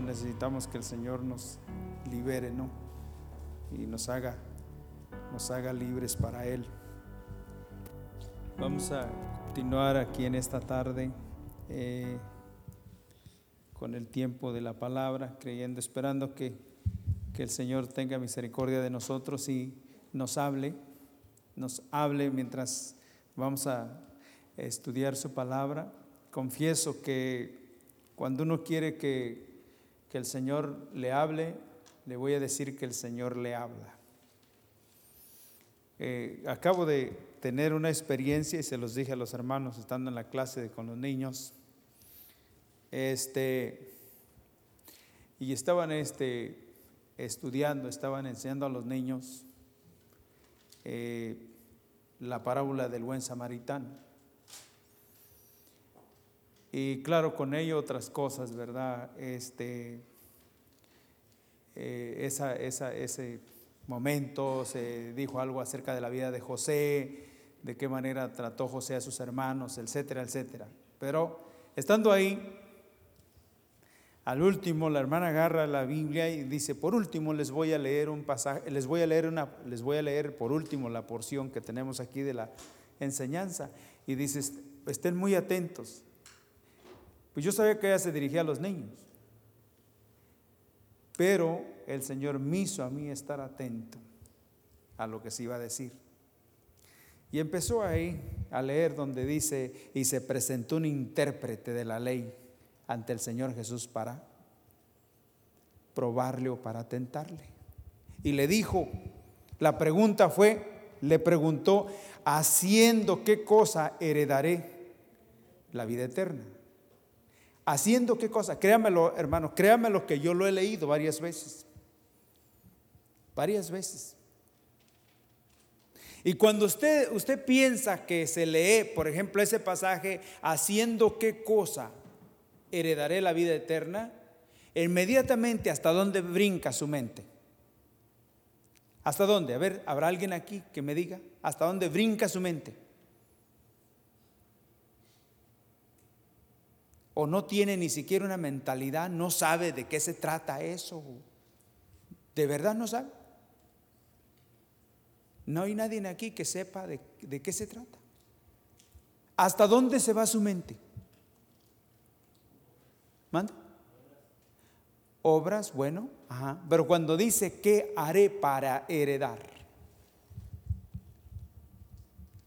necesitamos que el Señor nos libere, ¿no? Y nos haga, nos haga libres para Él. Vamos a continuar aquí en esta tarde eh, con el tiempo de la palabra, creyendo, esperando que, que el Señor tenga misericordia de nosotros y nos hable, nos hable mientras vamos a estudiar su palabra. Confieso que cuando uno quiere que, que el Señor le hable, le voy a decir que el Señor le habla. Eh, acabo de tener una experiencia y se los dije a los hermanos estando en la clase con los niños. Este, y estaban este, estudiando, estaban enseñando a los niños eh, la parábola del buen samaritano. Y claro, con ello otras cosas, ¿verdad? Este, eh, ese momento se dijo algo acerca de la vida de José, de qué manera trató José a sus hermanos, etcétera, etcétera. Pero estando ahí, al último la hermana agarra la Biblia y dice, por último les voy a leer un pasaje, les voy a leer una, les voy a leer por último la porción que tenemos aquí de la enseñanza y dice, estén muy atentos. Pues yo sabía que ella se dirigía a los niños, pero el Señor me hizo a mí estar atento a lo que se iba a decir. Y empezó ahí a leer donde dice, y se presentó un intérprete de la ley ante el Señor Jesús para probarle o para tentarle. Y le dijo, la pregunta fue, le preguntó, haciendo qué cosa heredaré la vida eterna. Haciendo qué cosa, créamelo hermano, créamelo que yo lo he leído varias veces, varias veces. Y cuando usted, usted piensa que se lee, por ejemplo, ese pasaje, haciendo qué cosa heredaré la vida eterna, inmediatamente hasta dónde brinca su mente. ¿Hasta dónde? A ver, ¿habrá alguien aquí que me diga? ¿Hasta dónde brinca su mente? O no tiene ni siquiera una mentalidad, no sabe de qué se trata eso. ¿De verdad no sabe? No hay nadie aquí que sepa de, de qué se trata. ¿Hasta dónde se va su mente? ¿Manda? Obras, bueno, ajá. Pero cuando dice, ¿qué haré para heredar?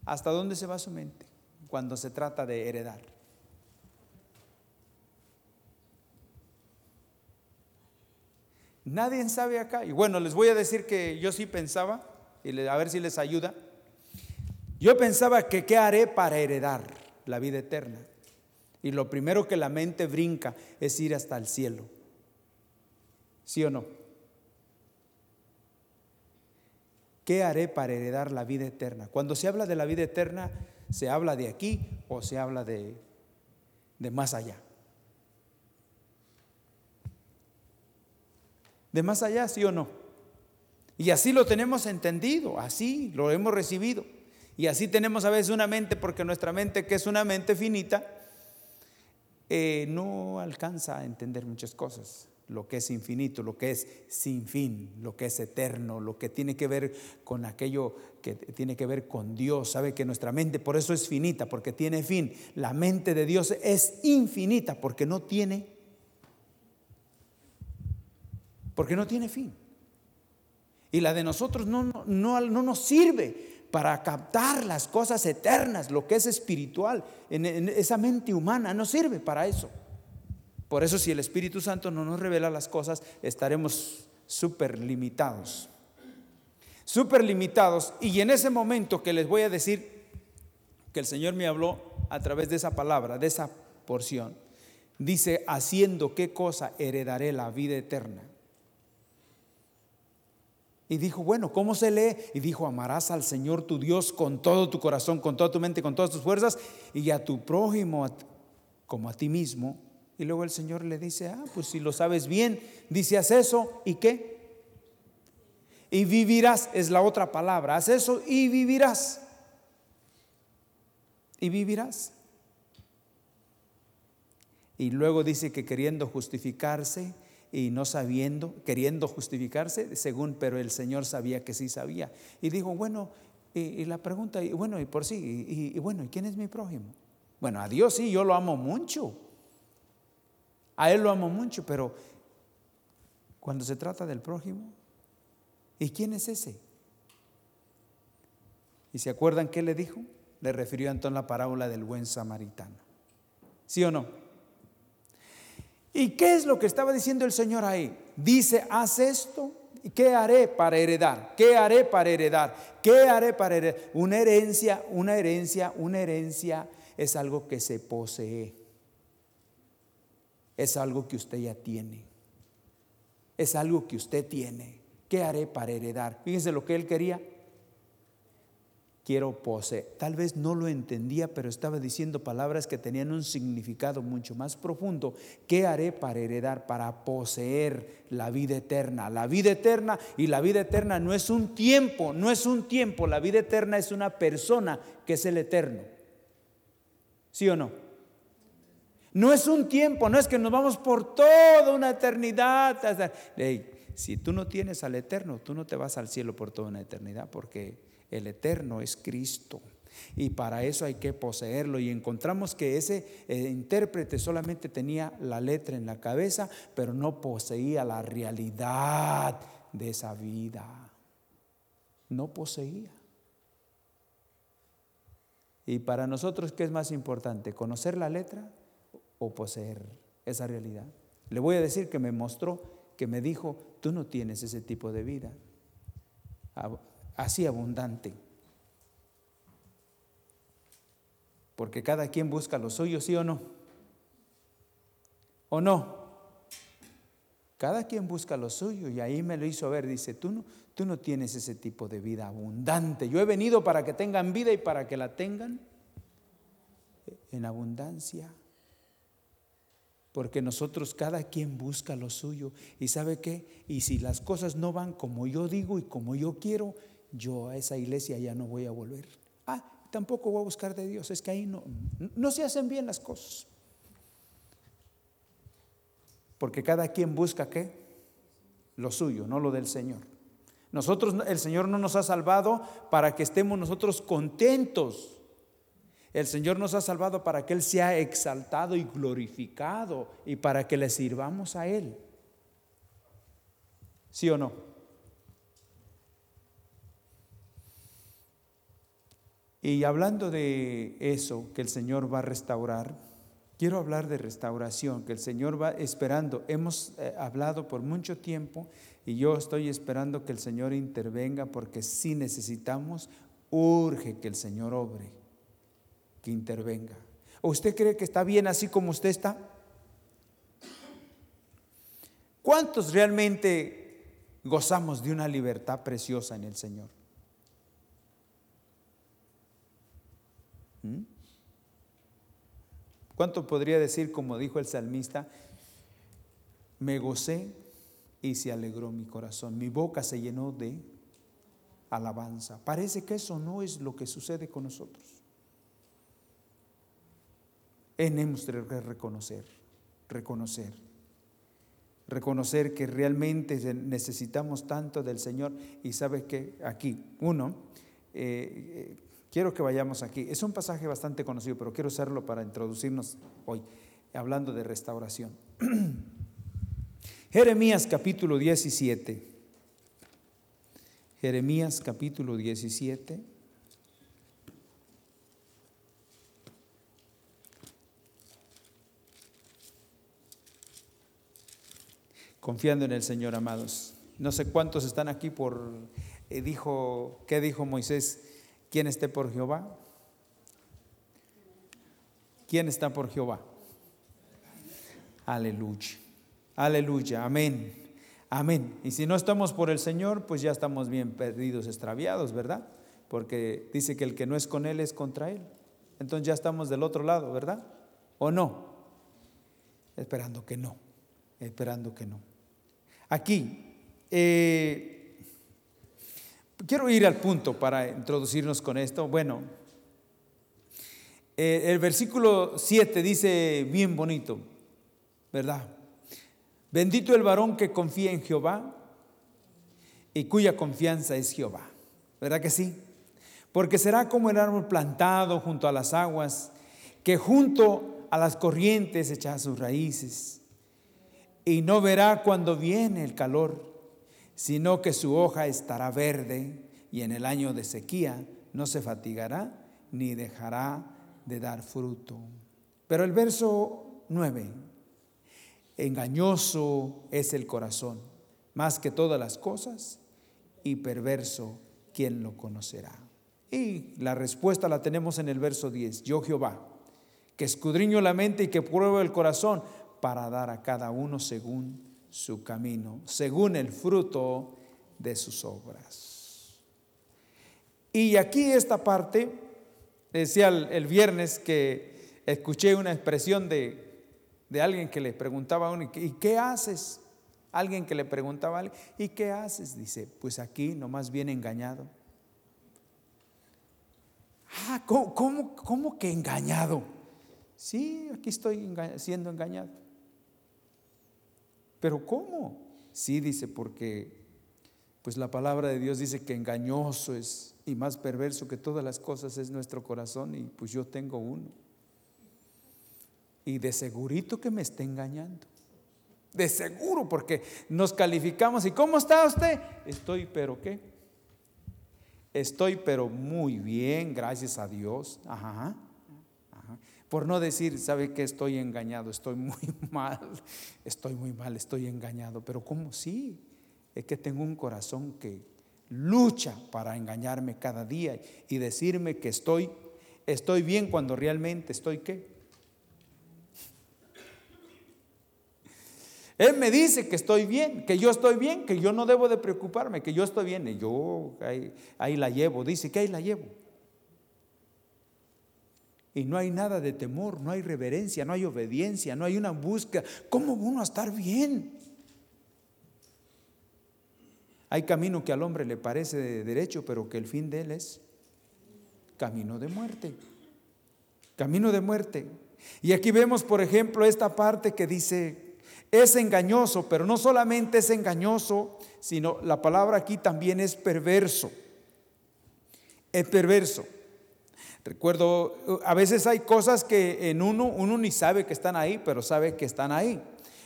¿Hasta dónde se va su mente cuando se trata de heredar? Nadie sabe acá. Y bueno, les voy a decir que yo sí pensaba, y a ver si les ayuda. Yo pensaba que qué haré para heredar la vida eterna. Y lo primero que la mente brinca es ir hasta el cielo. ¿Sí o no? ¿Qué haré para heredar la vida eterna? Cuando se habla de la vida eterna, ¿se habla de aquí o se habla de, de más allá? ¿De más allá, sí o no? Y así lo tenemos entendido, así lo hemos recibido. Y así tenemos a veces una mente, porque nuestra mente, que es una mente finita, eh, no alcanza a entender muchas cosas, lo que es infinito, lo que es sin fin, lo que es eterno, lo que tiene que ver con aquello que tiene que ver con Dios. Sabe que nuestra mente por eso es finita, porque tiene fin. La mente de Dios es infinita porque no tiene, porque no tiene fin. Y la de nosotros no, no, no, no nos sirve para captar las cosas eternas, lo que es espiritual, en, esa mente humana no sirve para eso. Por eso si el Espíritu Santo no nos revela las cosas, estaremos súper limitados. Súper limitados. Y en ese momento que les voy a decir que el Señor me habló a través de esa palabra, de esa porción, dice, haciendo qué cosa heredaré la vida eterna. Y dijo, bueno, ¿cómo se lee? Y dijo, amarás al Señor tu Dios con todo tu corazón, con toda tu mente, con todas tus fuerzas, y a tu prójimo como a ti mismo. Y luego el Señor le dice, ah, pues si lo sabes bien, dice, haz eso, ¿y qué? Y vivirás, es la otra palabra, haz eso y vivirás. Y vivirás. Y luego dice que queriendo justificarse y no sabiendo, queriendo justificarse, según, pero el Señor sabía que sí sabía. Y dijo, bueno, y, la pregunta, y bueno, y por sí, y, y bueno, ¿y quién es mi prójimo? Bueno, a Dios sí, yo lo amo mucho. A Él lo amo mucho, pero cuando se trata del prójimo, ¿y quién es ese? ¿Y se acuerdan qué le dijo? Le refirió entonces la parábola del buen samaritano. ¿Sí o no? ¿Y qué es lo que estaba diciendo el Señor ahí? Dice, haz esto. ¿Y qué haré para heredar? ¿Qué haré para heredar? ¿Qué haré para heredar? Una herencia, una herencia, una herencia es algo que se posee. Es algo que usted ya tiene. Es algo que usted tiene. ¿Qué haré para heredar? Fíjense lo que él quería quiero poseer. Tal vez no lo entendía, pero estaba diciendo palabras que tenían un significado mucho más profundo. ¿Qué haré para heredar, para poseer la vida eterna? La vida eterna y la vida eterna no es un tiempo, no es un tiempo, la vida eterna es una persona que es el eterno. ¿Sí o no? No es un tiempo, no es que nos vamos por toda una eternidad. si tú no tienes al eterno, tú no te vas al cielo por toda una eternidad porque el eterno es Cristo. Y para eso hay que poseerlo. Y encontramos que ese eh, intérprete solamente tenía la letra en la cabeza, pero no poseía la realidad de esa vida. No poseía. Y para nosotros, ¿qué es más importante? ¿Conocer la letra o poseer esa realidad? Le voy a decir que me mostró, que me dijo, tú no tienes ese tipo de vida así abundante. Porque cada quien busca lo suyo, ¿sí o no? ¿O no? Cada quien busca lo suyo y ahí me lo hizo ver, dice, tú no, tú no tienes ese tipo de vida abundante. Yo he venido para que tengan vida y para que la tengan en abundancia. Porque nosotros cada quien busca lo suyo. ¿Y sabe qué? Y si las cosas no van como yo digo y como yo quiero, yo a esa iglesia ya no voy a volver. Ah, tampoco voy a buscar de Dios, es que ahí no, no se hacen bien las cosas. Porque cada quien busca qué? Lo suyo, no lo del Señor. Nosotros, el Señor no nos ha salvado para que estemos nosotros contentos. El Señor nos ha salvado para que Él sea exaltado y glorificado y para que le sirvamos a Él. ¿Sí o no? Y hablando de eso que el Señor va a restaurar, quiero hablar de restauración, que el Señor va esperando. Hemos eh, hablado por mucho tiempo y yo estoy esperando que el Señor intervenga porque si necesitamos, urge que el Señor obre, que intervenga. ¿O usted cree que está bien así como usted está? ¿Cuántos realmente gozamos de una libertad preciosa en el Señor? ¿Cuánto podría decir, como dijo el salmista, me gocé y se alegró mi corazón, mi boca se llenó de alabanza? Parece que eso no es lo que sucede con nosotros. Tenemos que reconocer, reconocer, reconocer que realmente necesitamos tanto del Señor y sabe que aquí, uno, eh, eh, Quiero que vayamos aquí. Es un pasaje bastante conocido, pero quiero usarlo para introducirnos hoy, hablando de restauración. Jeremías capítulo 17. Jeremías capítulo 17. Confiando en el Señor, amados. No sé cuántos están aquí por, eh, dijo, ¿qué dijo Moisés? ¿Quién esté por Jehová? ¿Quién está por Jehová? Aleluya. Aleluya. Amén. Amén. Y si no estamos por el Señor, pues ya estamos bien perdidos, extraviados, ¿verdad? Porque dice que el que no es con Él es contra Él. Entonces ya estamos del otro lado, ¿verdad? ¿O no? Esperando que no. Esperando que no. Aquí, eh, Quiero ir al punto para introducirnos con esto. Bueno, eh, el versículo 7 dice bien bonito, ¿verdad? Bendito el varón que confía en Jehová y cuya confianza es Jehová. ¿Verdad que sí? Porque será como el árbol plantado junto a las aguas, que junto a las corrientes echa sus raíces, y no verá cuando viene el calor, sino que su hoja estará verde, y en el año de sequía no se fatigará ni dejará de dar fruto. Pero el verso 9, engañoso es el corazón, más que todas las cosas, y perverso, ¿quién lo conocerá? Y la respuesta la tenemos en el verso 10, yo Jehová, que escudriño la mente y que pruebo el corazón para dar a cada uno según su camino, según el fruto de sus obras. Y aquí esta parte, decía el, viernes que escuché una expresión de, de alguien que le preguntaba a uno, ¿y qué haces? Alguien que le preguntaba a alguien, ¿y qué haces? Dice, pues aquí nomás viene engañado. Ah, ¿cómo, cómo, que engañado? Sí, aquí estoy siendo engañado. Pero ¿cómo? Sí, dice, porque pues la palabra de Dios dice que engañoso es y más perverso que todas las cosas es nuestro corazón y pues yo tengo uno. Y de segurito que me está engañando. De seguro, porque nos calificamos. ¿Y cómo está usted? Estoy, pero ¿qué? Estoy, pero muy bien, gracias a Dios. Ajá. Por no decir, ¿sabe que estoy engañado? Estoy muy mal, estoy muy mal, estoy engañado. Pero ¿cómo sí? Es que tengo un corazón que lucha para engañarme cada día y decirme que estoy, estoy bien cuando realmente estoy qué? Él me dice que estoy bien, que yo estoy bien, que yo no debo de preocuparme, que yo estoy bien. Y yo ahí, ahí la llevo, dice que ahí la llevo. Y no hay nada de temor, no hay reverencia, no hay obediencia, no hay una búsqueda. ¿Cómo uno a estar bien? Hay camino que al hombre le parece de derecho, pero que el fin de él es camino de muerte. Camino de muerte. Y aquí vemos, por ejemplo, esta parte que dice, es engañoso, pero no solamente es engañoso, sino la palabra aquí también es perverso. Es perverso. Recuerdo, a veces hay cosas que en uno, uno ni sabe que están ahí, pero sabe que están ahí.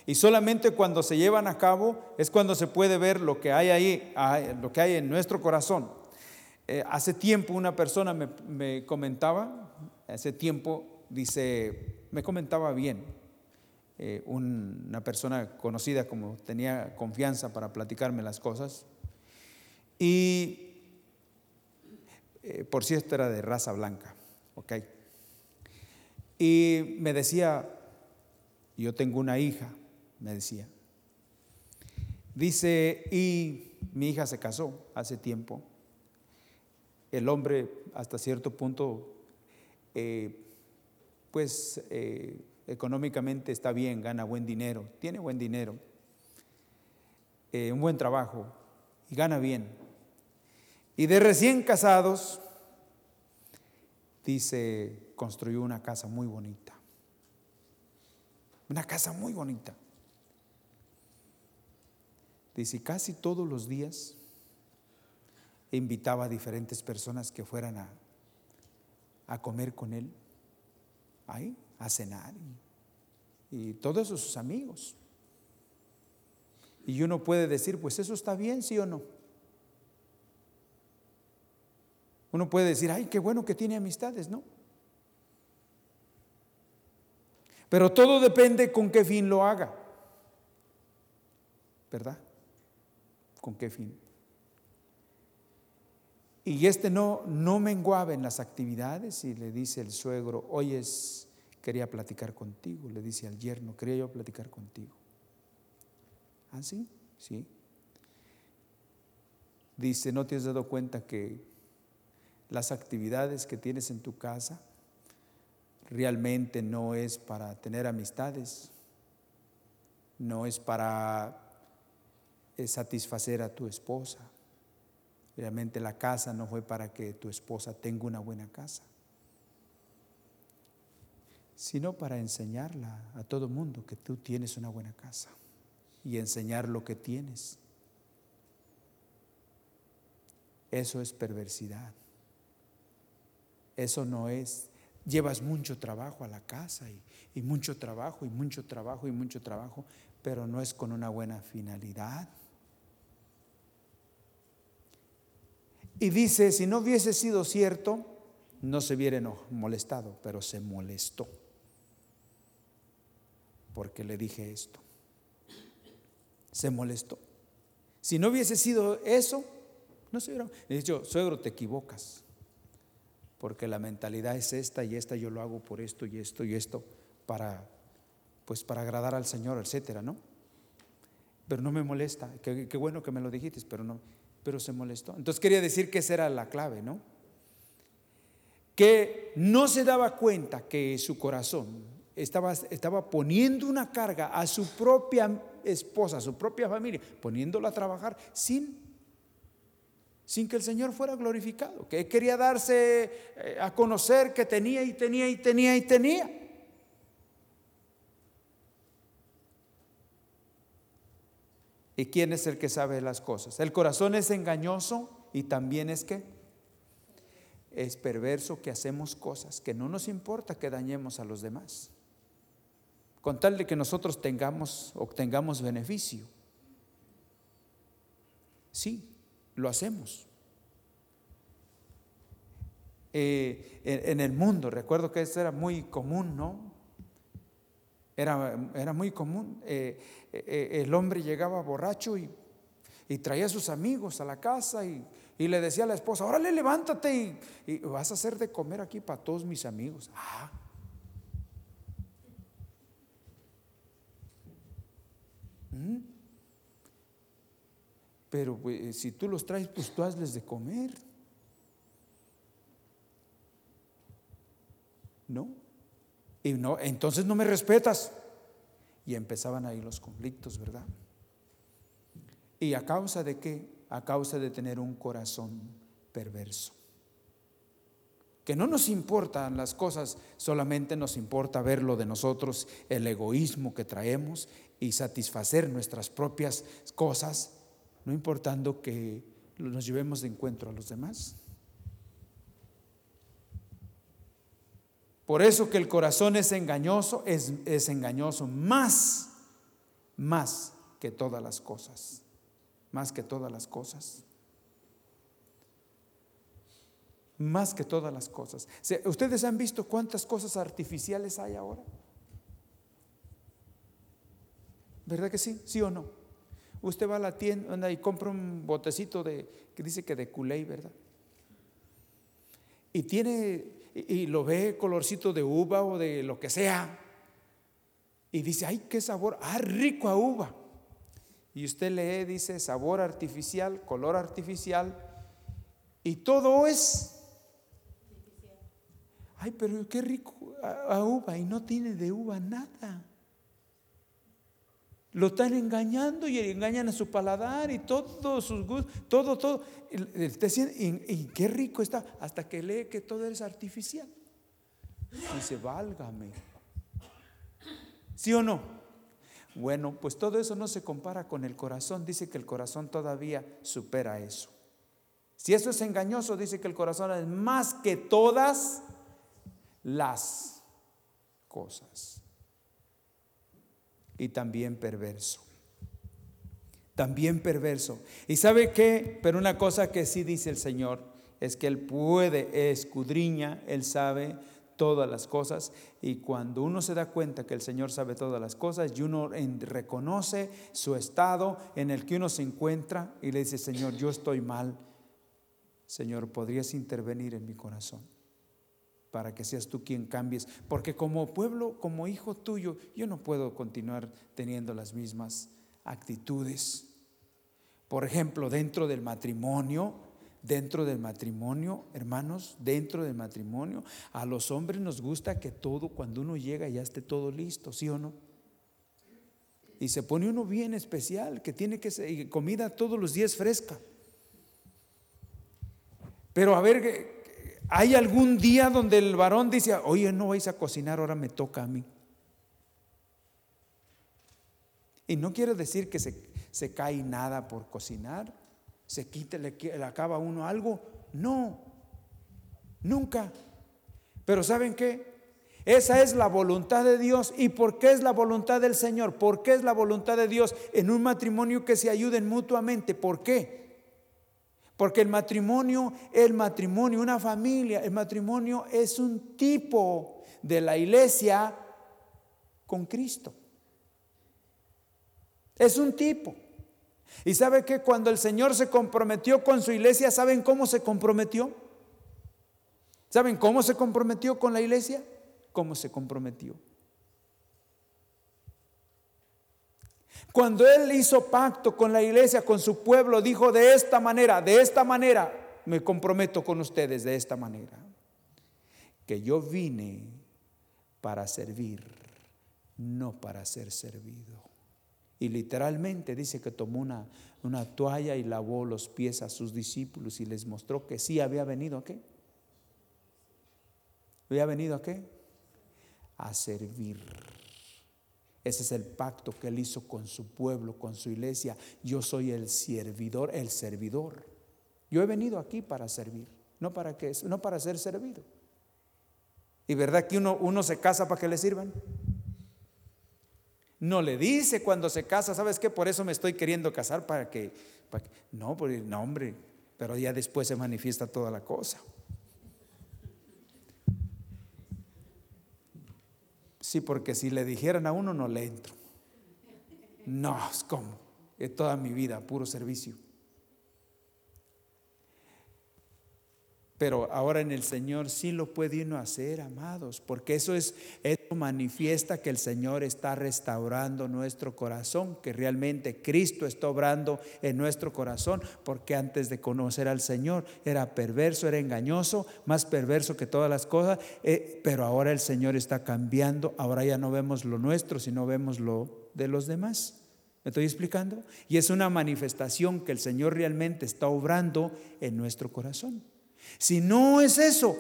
Y solamente cuando se llevan a cabo es cuando se puede ver lo que hay ahí, lo que hay en nuestro corazón. Eh, hace tiempo una persona me, me comentaba, hace tiempo, dice, me comentaba bien, eh, una persona conocida como tenía confianza para platicarme las cosas. Y eh, por cierto era de raza blanca, ¿ok? Y me decía, yo tengo una hija, me decía. Dice, y mi hija se casó hace tiempo. El hombre hasta cierto punto, eh, pues económicamente está bien, gana buen dinero, tiene buen dinero, eh, un buen trabajo y gana bien. Y de recién casados, dice, construyó una casa muy bonita. Una casa muy bonita. Dice, casi todos los días invitaba a diferentes personas que fueran a, comer con él. Ahí, a cenar y, todos sus amigos. Y uno puede decir, pues eso está bien, sí o no. Uno puede decir, ay, qué bueno que tiene amistades, ¿no? Pero todo depende con qué fin lo haga. ¿Verdad? ¿Con qué fin? Y este no, no menguaba en las actividades y le dice el suegro, oyes, quería platicar contigo, le dice al yerno, quería yo platicar contigo. ¿Ah, sí? Sí. Dice, ¿no te has dado cuenta que las actividades que tienes en tu casa realmente no es para tener amistades, no es para eh, satisfacer a tu esposa. Realmente la casa no fue para que tu esposa tenga una buena casa. sino para enseñarla a todo mundo que tú tienes una buena casa y enseñar lo que tienes. Eso es perversidad. Eso no es, llevas mucho trabajo a la casa y, mucho trabajo y mucho trabajo y mucho trabajo, pero no es con una buena finalidad. Y dice, si no hubiese sido cierto, no se hubiera molestado, pero se molestó. Porque le dije esto. Se molestó. Si no hubiese sido eso, no se hubiera... Le dicho, suegro, te equivocas. Porque la mentalidad es esta y esta, yo lo hago por esto y esto y esto, para, pues para agradar al Señor, etcétera, ¿no? Pero no me molesta. Qué, bueno que me lo dijiste, pero no pero se molestó. Entonces quería decir que esa era la clave, ¿no? Que no se daba cuenta que su corazón estaba, estaba poniendo una carga a su propia esposa, a su propia familia, poniéndola a trabajar sin, sin que el Señor fuera glorificado, que quería darse eh, a conocer que tenía y tenía y tenía y tenía. ¿Y quién es el que sabe las cosas? El corazón es engañoso y también es que es perverso que hacemos cosas que no nos importa que dañemos a los demás. Con tal de que nosotros tengamos obtengamos beneficio. Sí, lo hacemos. Eh, en, el mundo, recuerdo que eso era muy común, ¿no? Era, era muy común. Eh, eh, el hombre llegaba borracho y, traía a sus amigos a la casa y, le decía a la esposa, órale, levántate y, vas a hacer de comer aquí para todos mis amigos. Ah. ¿Mm? Pero pues, si tú los traes, pues tú hazles de comer. ¿No? Y no, entonces no me respetas. Y empezaban ahí los conflictos, ¿verdad? ¿Y a causa de qué? A causa de tener un corazón perverso. Que no nos importan las cosas, solamente nos importa ver lo de nosotros, el egoísmo que traemos y satisfacer nuestras propias cosas, no importando que nos llevemos de encuentro a los demás. Por eso que el corazón es engañoso, es, es engañoso más, más que todas las cosas, más que todas las cosas. Más que todas las cosas. ¿Ustedes han visto cuántas cosas artificiales hay ahora? ¿Verdad que sí? ¿Sí o no? Usted va a la tienda y compra un botecito de, que dice que de culé, ¿verdad? Y tiene y, lo ve colorcito de uva o de lo que sea. Y dice, ay, qué sabor, ah, rico a uva. Y usted lee, dice, sabor artificial, color artificial, y todo es... Ay, pero qué rico a uva, y no tiene de uva nada. Lo están engañando y engañan a su paladar y todos sus gustos, todo, todo. Y, y, qué rico está, hasta que lee que todo es artificial. Dice, válgame. ¿Sí o no? Bueno, pues todo eso no se compara con el corazón. Dice que el corazón todavía supera eso. Si eso es engañoso, dice que el corazón es más que todas las cosas y también perverso. También perverso. ¿Y sabe qué? Pero una cosa que sí dice el Señor es que Él puede, escudriña, Él sabe todas las cosas y cuando uno se da cuenta que el Señor sabe todas las cosas y uno reconoce su estado en el que uno se encuentra y le dice, Señor, yo estoy mal, Señor, ¿podrías intervenir en mi corazón? Para que seas tú quien cambies. Porque como pueblo, como hijo tuyo, yo no puedo continuar teniendo las mismas actitudes. Por ejemplo, dentro del matrimonio, dentro del matrimonio, hermanos, dentro del matrimonio, a los hombres nos gusta que todo, cuando uno llega, ya esté todo listo, ¿sí o no? Y se pone uno bien especial, que tiene que ser comida todos los días fresca. Pero a ver, ¿Hay algún día donde el varón dice, oye, no vais a cocinar, ahora me toca a mí? Y no quiere decir que se, se cae nada por cocinar, se quite, le, le acaba uno algo. No, nunca. Pero ¿saben qué? Esa es la voluntad de Dios. ¿Y por qué es la voluntad del Señor? ¿Por qué es la voluntad de Dios en un matrimonio que se ayuden mutuamente? ¿Por qué? Porque el matrimonio, el matrimonio, una familia, el matrimonio es un tipo de la iglesia con Cristo. Es un tipo. Y sabe que cuando el Señor se comprometió con su iglesia, ¿saben cómo se comprometió? ¿Saben cómo se comprometió con la iglesia? cómo se comprometió. Cuando Él hizo pacto con la iglesia, con su pueblo, dijo de esta manera, de esta manera, me comprometo con ustedes de esta manera, que yo vine para servir, no para ser servido. Y literalmente dice que tomó una, una toalla y lavó los pies a sus discípulos y les mostró que sí había venido a qué. Había venido a qué? a servir. Ese es el pacto que él hizo con su pueblo, con su iglesia. Yo soy el servidor, el servidor. Yo he venido aquí para servir, no para qué, no para ser servido. ¿Y verdad que uno, uno se casa para que le sirvan? No le dice cuando se casa, ¿sabes qué? Por eso me estoy queriendo casar para que, para que no, porque, no, hombre, pero ya después se manifiesta toda la cosa. Sí, porque si le dijeran a uno, no le entro. No, es como, toda mi vida, puro servicio. Pero ahora en el Señor sí lo puede uno hacer, amados, porque eso es, eso manifiesta que el Señor está restaurando nuestro corazón, que realmente Cristo está obrando en nuestro corazón, porque antes de conocer al Señor era perverso, era engañoso, más perverso que todas las cosas, eh, pero ahora el Señor está cambiando, ahora ya no vemos lo nuestro, sino vemos lo de los demás. ¿Me estoy explicando? Y es una manifestación que el Señor realmente está obrando en nuestro corazón. Si no es eso,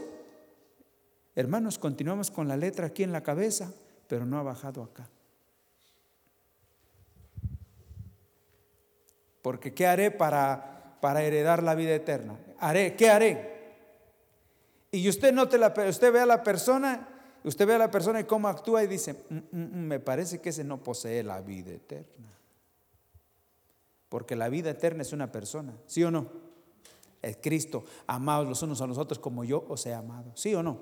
hermanos, continuamos con la letra aquí en la cabeza, pero no ha bajado acá. Porque ¿qué haré para, para heredar la vida eterna? Haré, ¿qué haré? Y usted note la, usted ve a la persona, usted ve a la persona y cómo actúa y dice, mm, mm, mm, me parece que ese no posee la vida eterna. Porque la vida eterna es una persona, ¿sí o no? Es Cristo, amados los unos a los otros como yo os he amado. ¿Sí o no?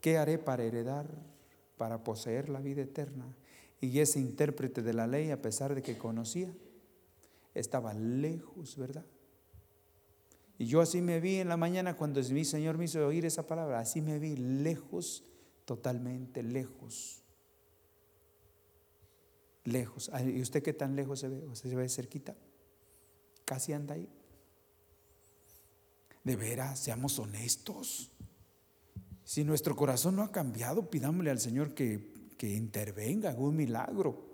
¿Qué haré para heredar, para poseer la vida eterna? Y ese intérprete de la ley, a pesar de que conocía, estaba lejos, ¿verdad? Y yo así me vi en la mañana cuando mi Señor me hizo oír esa palabra, así me vi lejos, totalmente lejos lejos. ¿Y usted qué tan lejos se ve? ¿O se ve cerquita? Casi anda ahí. De veras, seamos honestos. Si nuestro corazón no ha cambiado, pidámosle al Señor que, que intervenga, haga un milagro.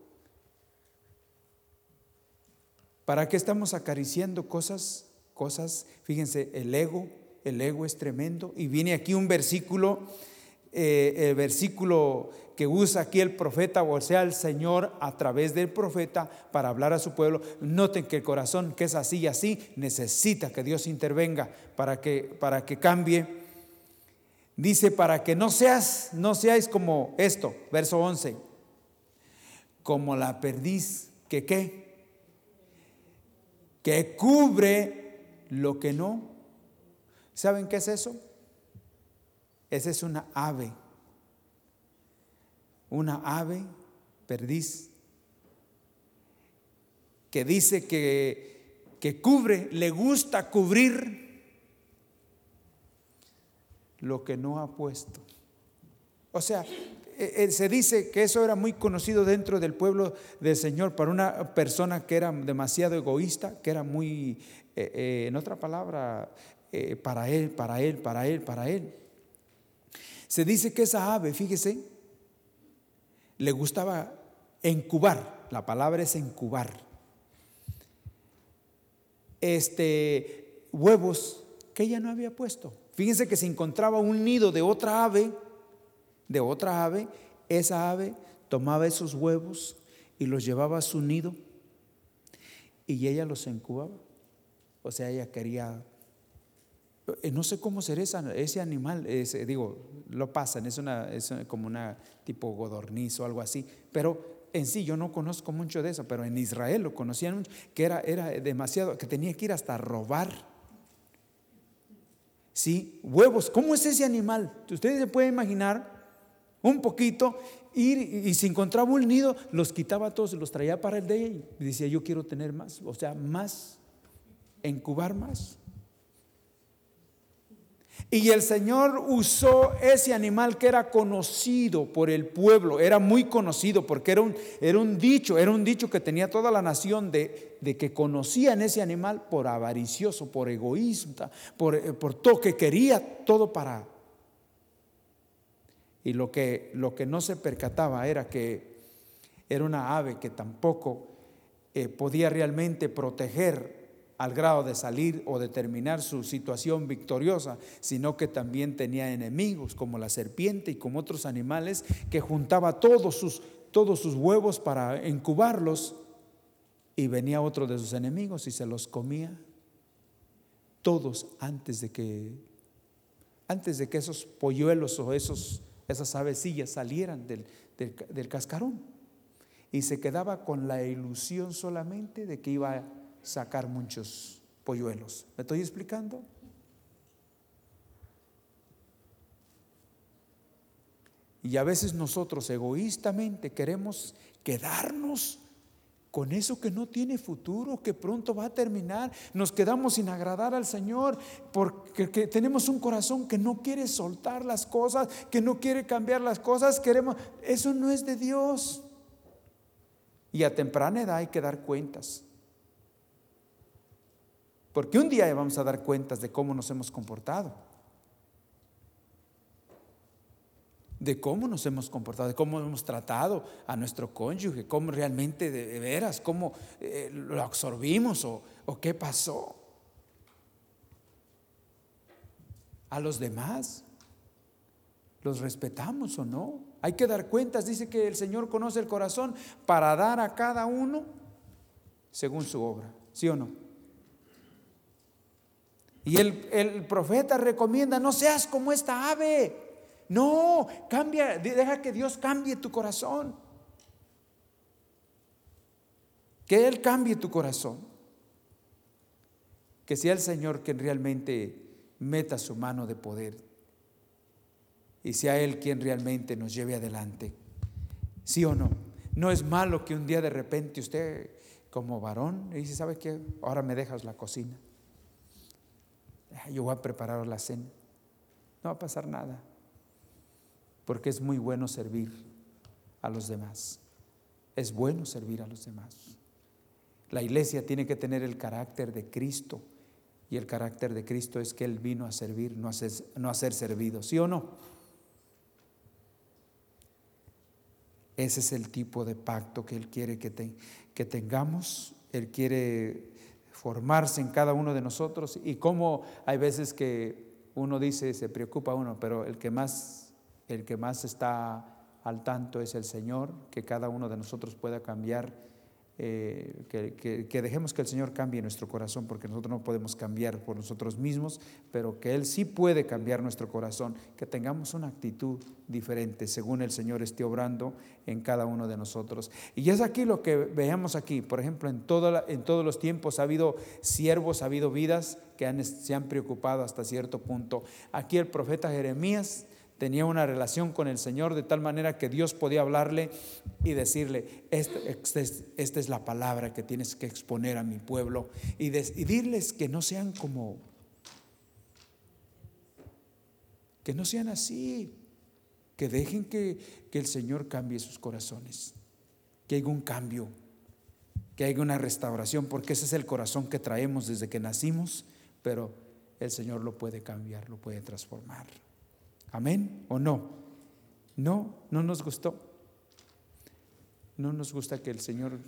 ¿Para qué estamos acariciando cosas? Cosas, fíjense, el ego, el ego es tremendo. Y viene aquí un versículo eh, el versículo que usa aquí el profeta, o sea, el Señor a través del profeta para hablar a su pueblo, noten que el corazón que es así y así necesita que Dios intervenga para que, para que cambie. Dice, para que no seas, no seáis como esto, verso 11, como la perdiz, que qué, que cubre lo que no. ¿Saben qué es eso? Esa es una ave. Una ave perdiz que dice que, que cubre, le gusta cubrir lo que no ha puesto. O sea, e, e, se dice que eso era muy conocido dentro del pueblo del Señor para una persona que era demasiado egoísta, que era muy, eh, eh, en otra palabra, eh, para él, para él, para él, para él. Se dice que esa ave, fíjese, le gustaba encubar, la palabra es encubar. este, huevos que ella no había puesto. Fíjense que se encontraba un nido de otra ave, de otra ave, esa ave tomaba esos huevos y los llevaba a su nido y ella los incubaba. O sea, ella quería, no sé cómo ser ese animal, digo, lo pasan, es, una, es como una tipo godorniz o algo así, pero en sí yo no conozco mucho de eso, pero en Israel lo conocían que era, era demasiado, que tenía que ir hasta robar. Sí, huevos, ¿cómo es ese animal? Ustedes se pueden imaginar un poquito, ir y, si encontraba un nido, los quitaba todos, los traía para el de ella y decía, yo quiero tener más, o sea, más, encubar más. Y el Señor usó ese animal que era conocido por el pueblo, era muy conocido porque era un, era un dicho, era un dicho que tenía toda la nación de, de que conocían ese animal por avaricioso, por egoísta, por, eh, por todo que quería todo para. Y lo que, lo que no se percataba era que era una ave que tampoco eh, podía realmente proteger al grado de salir o de terminar su situación victoriosa, sino que también tenía enemigos como la serpiente y como otros animales que juntaba todos sus, todos sus huevos para incubarlos. Y venía otro de sus enemigos y se los comía. Todos antes de que antes de que esos polluelos o esos, esas avecillas salieran del, del cascarón. Y se quedaba con la ilusión solamente de que iba a sacar muchos polluelos. ¿Me estoy explicando? Y a veces nosotros egoístamente queremos quedarnos con eso que no tiene futuro, que pronto va a terminar. Nos quedamos sin agradar al Señor porque tenemos un corazón que no quiere soltar las cosas, que no quiere cambiar las cosas. Queremos, eso no es de Dios. Y a temprana edad hay que dar cuentas. Porque un día vamos a dar cuentas de cómo nos hemos comportado. De cómo nos hemos comportado, de cómo hemos tratado a nuestro cónyuge, cómo realmente de veras, cómo eh, lo absorbimos o, o qué pasó. A los demás, ¿los respetamos o no? Hay que dar cuentas, dice que el Señor conoce el corazón para dar a cada uno según su obra, ¿sí o no? Y el, profeta recomienda, no seas como esta ave. No, cambia, deja que Dios cambie tu corazón. Que Él cambie tu corazón. Que sea el Señor quien realmente meta su mano de poder. Y sea Él quien realmente nos lleve adelante. ¿Sí o no? No es malo que un día de repente usted como varón dice, ¿sabe qué? Ahora me dejas la cocina yo voy a preparar la cena. No va a pasar nada, porque es muy bueno servir a los demás. Es bueno servir a los demás. La iglesia tiene que tener el carácter de Cristo y el carácter de Cristo es que Él vino a servir, no a ser, servido, ¿sí o no? Ese es el tipo de pacto que Él quiere que tengamos. Él quiere formarse en cada uno de nosotros y cómo hay veces que uno dice, se preocupa uno, pero el que más, el que más está al tanto es el Señor, que cada uno de nosotros pueda cambiar eh, que, dejemos que el Señor cambie nuestro corazón, porque nosotros no podemos cambiar por nosotros mismos, pero que Él sí puede cambiar nuestro corazón, que tengamos una actitud diferente según el Señor esté obrando en cada uno de nosotros. Y es aquí lo que veamos aquí, por ejemplo, en, en todos los tiempos ha habido siervos, ha habido vidas que se han preocupado hasta cierto punto. Aquí el profeta Jeremías tenía una relación con el Señor de tal manera que Dios podía hablarle y decirle, esta, es la palabra que tienes que exponer a mi pueblo y, decirles que no sean como, que no sean así, que dejen que, que el Señor cambie sus corazones, que haya un cambio, que haya una restauración, porque ese es el corazón que traemos desde que nacimos, pero el Señor lo puede cambiar, lo puede transformar. Amén o no. No, no nos gustó. No nos gusta que el Señor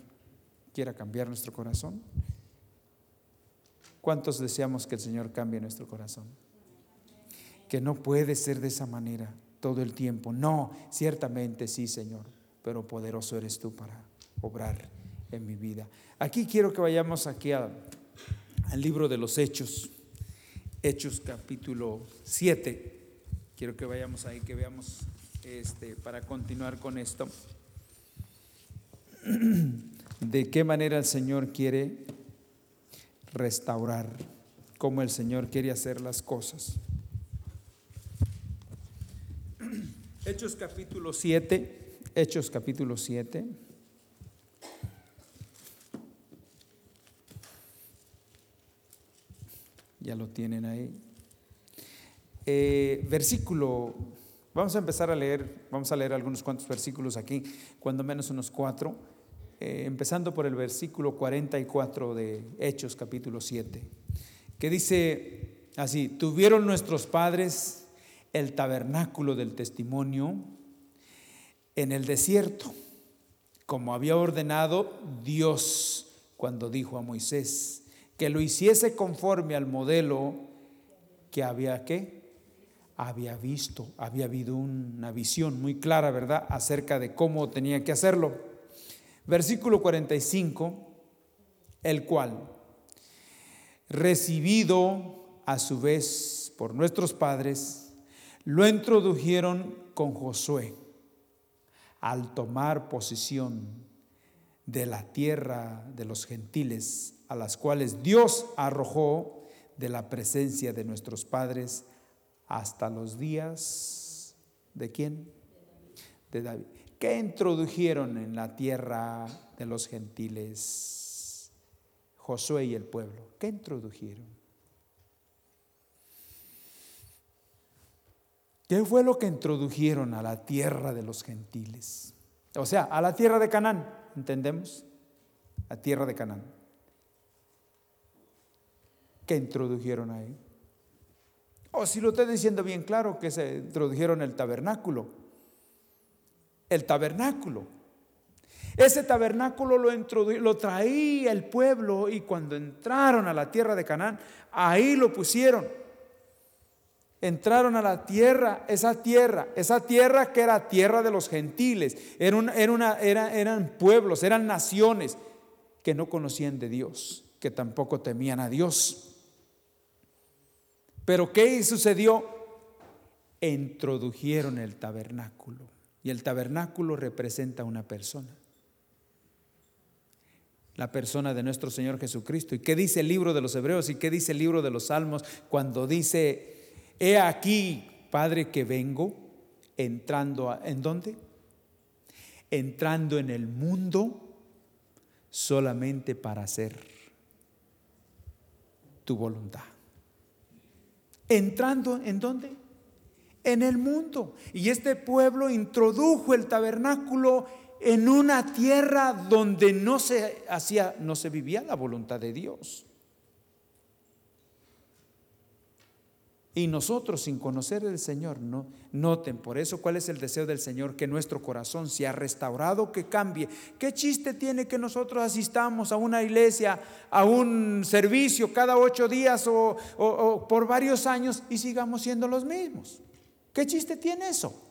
quiera cambiar nuestro corazón. ¿Cuántos deseamos que el Señor cambie nuestro corazón? Que no puede ser de esa manera todo el tiempo. No, ciertamente sí, Señor, pero poderoso eres tú para obrar en mi vida. Aquí quiero que vayamos aquí al libro de los Hechos, Hechos capítulo 7. Quiero que vayamos ahí, que veamos este, para continuar con esto. De qué manera el Señor quiere restaurar, cómo el Señor quiere hacer las cosas. Hechos capítulo 7, Hechos capítulo 7. Ya lo tienen ahí. Eh, versículo, vamos a empezar a leer, vamos a leer algunos cuantos versículos aquí, cuando menos unos cuatro, eh, empezando por el versículo 44 de Hechos capítulo 7, que dice así, tuvieron nuestros padres el tabernáculo del testimonio en el desierto, como había ordenado Dios cuando dijo a Moisés que lo hiciese conforme al modelo que había que había visto, había habido una visión muy clara, ¿verdad?, acerca de cómo tenía que hacerlo. Versículo 45, el cual, recibido a su vez por nuestros padres, lo introdujeron con Josué al tomar posesión de la tierra de los gentiles, a las cuales Dios arrojó de la presencia de nuestros padres hasta los días de quién? De David. ¿Qué introdujeron en la tierra de los gentiles? Josué y el pueblo. ¿Qué introdujeron? ¿Qué fue lo que introdujeron a la tierra de los gentiles? O sea, a la tierra de Canaán, ¿entendemos? La tierra de Canaán. ¿Qué introdujeron ahí? O si lo estoy diciendo bien claro, que se introdujeron el tabernáculo. El tabernáculo. Ese tabernáculo lo, lo traía el pueblo y cuando entraron a la tierra de Canaán, ahí lo pusieron entraron a la tierra, esa tierra, esa tierra que era tierra de los gentiles, era una, eran pueblos, eran naciones que no conocían de Dios, que tampoco temían a Dios. Pero ¿qué sucedió? Introdujeron el tabernáculo y el tabernáculo representa a una persona. La persona de nuestro Señor Jesucristo. ¿Y qué dice el libro de los Hebreos y qué dice el libro de los Salmos cuando dice He aquí, Padre, que vengo entrando ¿en dónde? Entrando en el mundo solamente para hacer tu voluntad. Entrando en dónde? En el mundo. Y este pueblo introdujo el tabernáculo en una tierra donde no se hacía, no se vivía la voluntad de Dios. Y nosotros sin conocer al Señor, no noten por eso cuál es el deseo del Señor que nuestro corazón sea restaurado, que cambie. ¿Qué chiste tiene que nosotros asistamos a una iglesia, a un servicio cada ocho días o por varios años y sigamos siendo los mismos? ¿Qué chiste tiene eso?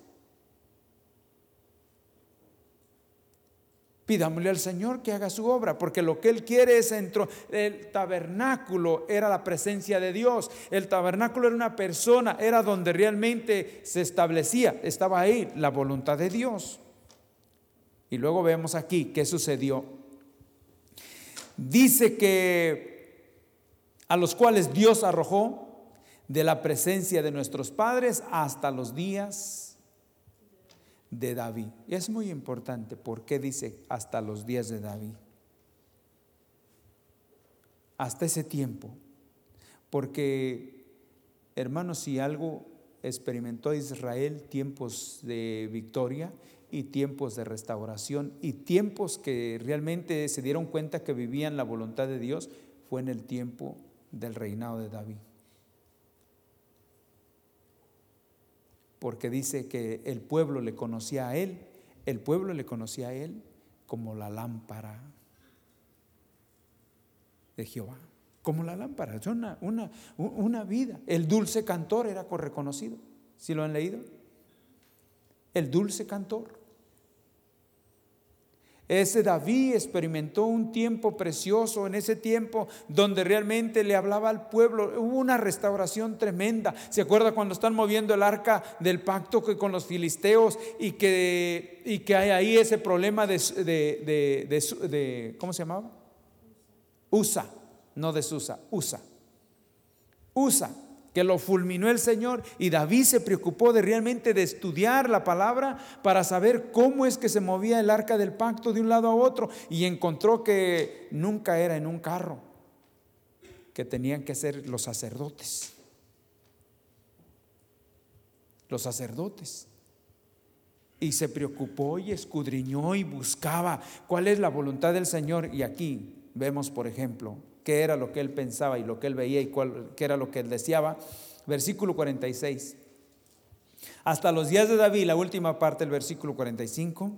Pidámosle al Señor que haga su obra, porque lo que Él quiere es entro. El tabernáculo era la presencia de Dios. El tabernáculo era una persona, era donde realmente se establecía, estaba ahí la voluntad de Dios. Y luego vemos aquí qué sucedió. Dice que a los cuales Dios arrojó de la presencia de nuestros padres hasta los días de David. Y es muy importante porque dice hasta los días de David. Hasta ese tiempo. Porque, hermanos, si algo experimentó Israel, tiempos de victoria y tiempos de restauración y tiempos que realmente se dieron cuenta que vivían la voluntad de Dios, fue en el tiempo del reinado de David. Porque dice que el pueblo le conocía a él, el pueblo le conocía a él como la lámpara de Jehová, como la lámpara, una, una, una vida. El dulce cantor era reconocido, ¿si lo han leído? El dulce cantor. Ese David experimentó un tiempo precioso en ese tiempo donde realmente le hablaba al pueblo. Hubo una restauración tremenda. ¿Se acuerda cuando están moviendo el arca del pacto con los filisteos y que, y que hay ahí ese problema de, de, de, ¿cómo se llamaba? Usa, no de Susa, Usa. Usa que lo fulminó el Señor y David se preocupó de realmente de estudiar la palabra para saber cómo es que se movía el arca del pacto de un lado a otro y encontró que nunca era en un carro, que tenían que ser los sacerdotes. Los sacerdotes. Y se preocupó y escudriñó y buscaba cuál es la voluntad del Señor. Y aquí vemos, por ejemplo, qué era lo que él pensaba y lo que él veía y cuál, qué era lo que él deseaba. Versículo 46. Hasta los días de David, la última parte del versículo 45.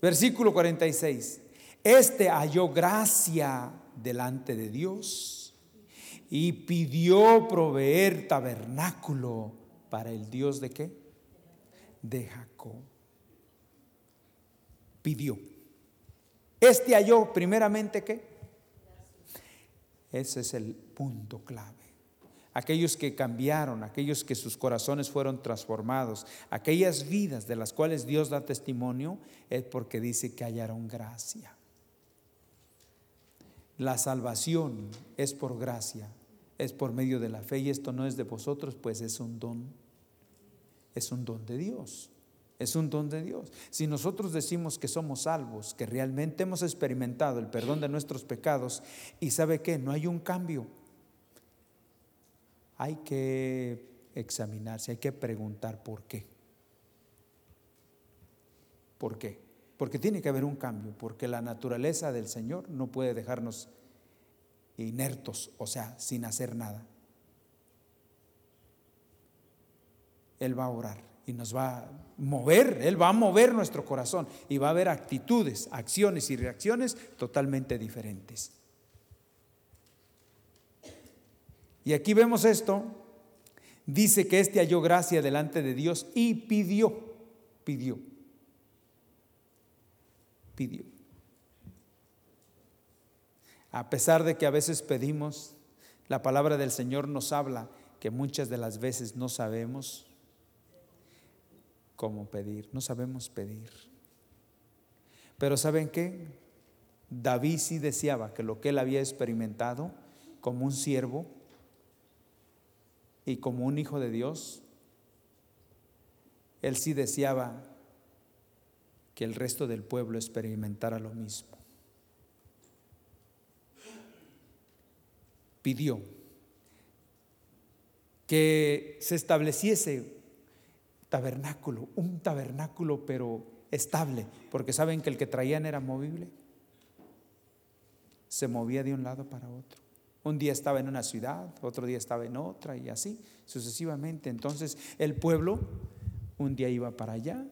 Versículo 46. Este halló gracia delante de Dios y pidió proveer tabernáculo para el Dios de qué? De Jacob. Pidió. Este halló primeramente qué? Ese es el punto clave. Aquellos que cambiaron, aquellos que sus corazones fueron transformados, aquellas vidas de las cuales Dios da testimonio, es porque dice que hallaron gracia. La salvación es por gracia, es por medio de la fe y esto no es de vosotros, pues es un don, es un don de Dios. Es un don de Dios. Si nosotros decimos que somos salvos, que realmente hemos experimentado el perdón de nuestros pecados, y sabe que no hay un cambio, hay que examinarse, hay que preguntar por qué. ¿Por qué? Porque tiene que haber un cambio, porque la naturaleza del Señor no puede dejarnos inertos, o sea, sin hacer nada. Él va a orar y nos va a mover, Él va a mover nuestro corazón y va a haber actitudes, acciones y reacciones totalmente diferentes. Y aquí vemos esto, dice que éste halló gracia delante de Dios y pidió, pidió, pidió. A pesar de que a veces pedimos, la palabra del Señor nos habla que muchas de las veces no sabemos cómo pedir, no sabemos pedir. Pero ¿saben qué? David sí deseaba que lo que él había experimentado como un siervo y como un hijo de Dios, él sí deseaba que el resto del pueblo experimentara lo mismo. Pidió que se estableciese tabernáculo, un tabernáculo pero estable, porque saben que el que traían era movible. Se movía de un lado para otro. Un día estaba en una ciudad, otro día estaba en otra y así sucesivamente. Entonces el pueblo un día iba para allá,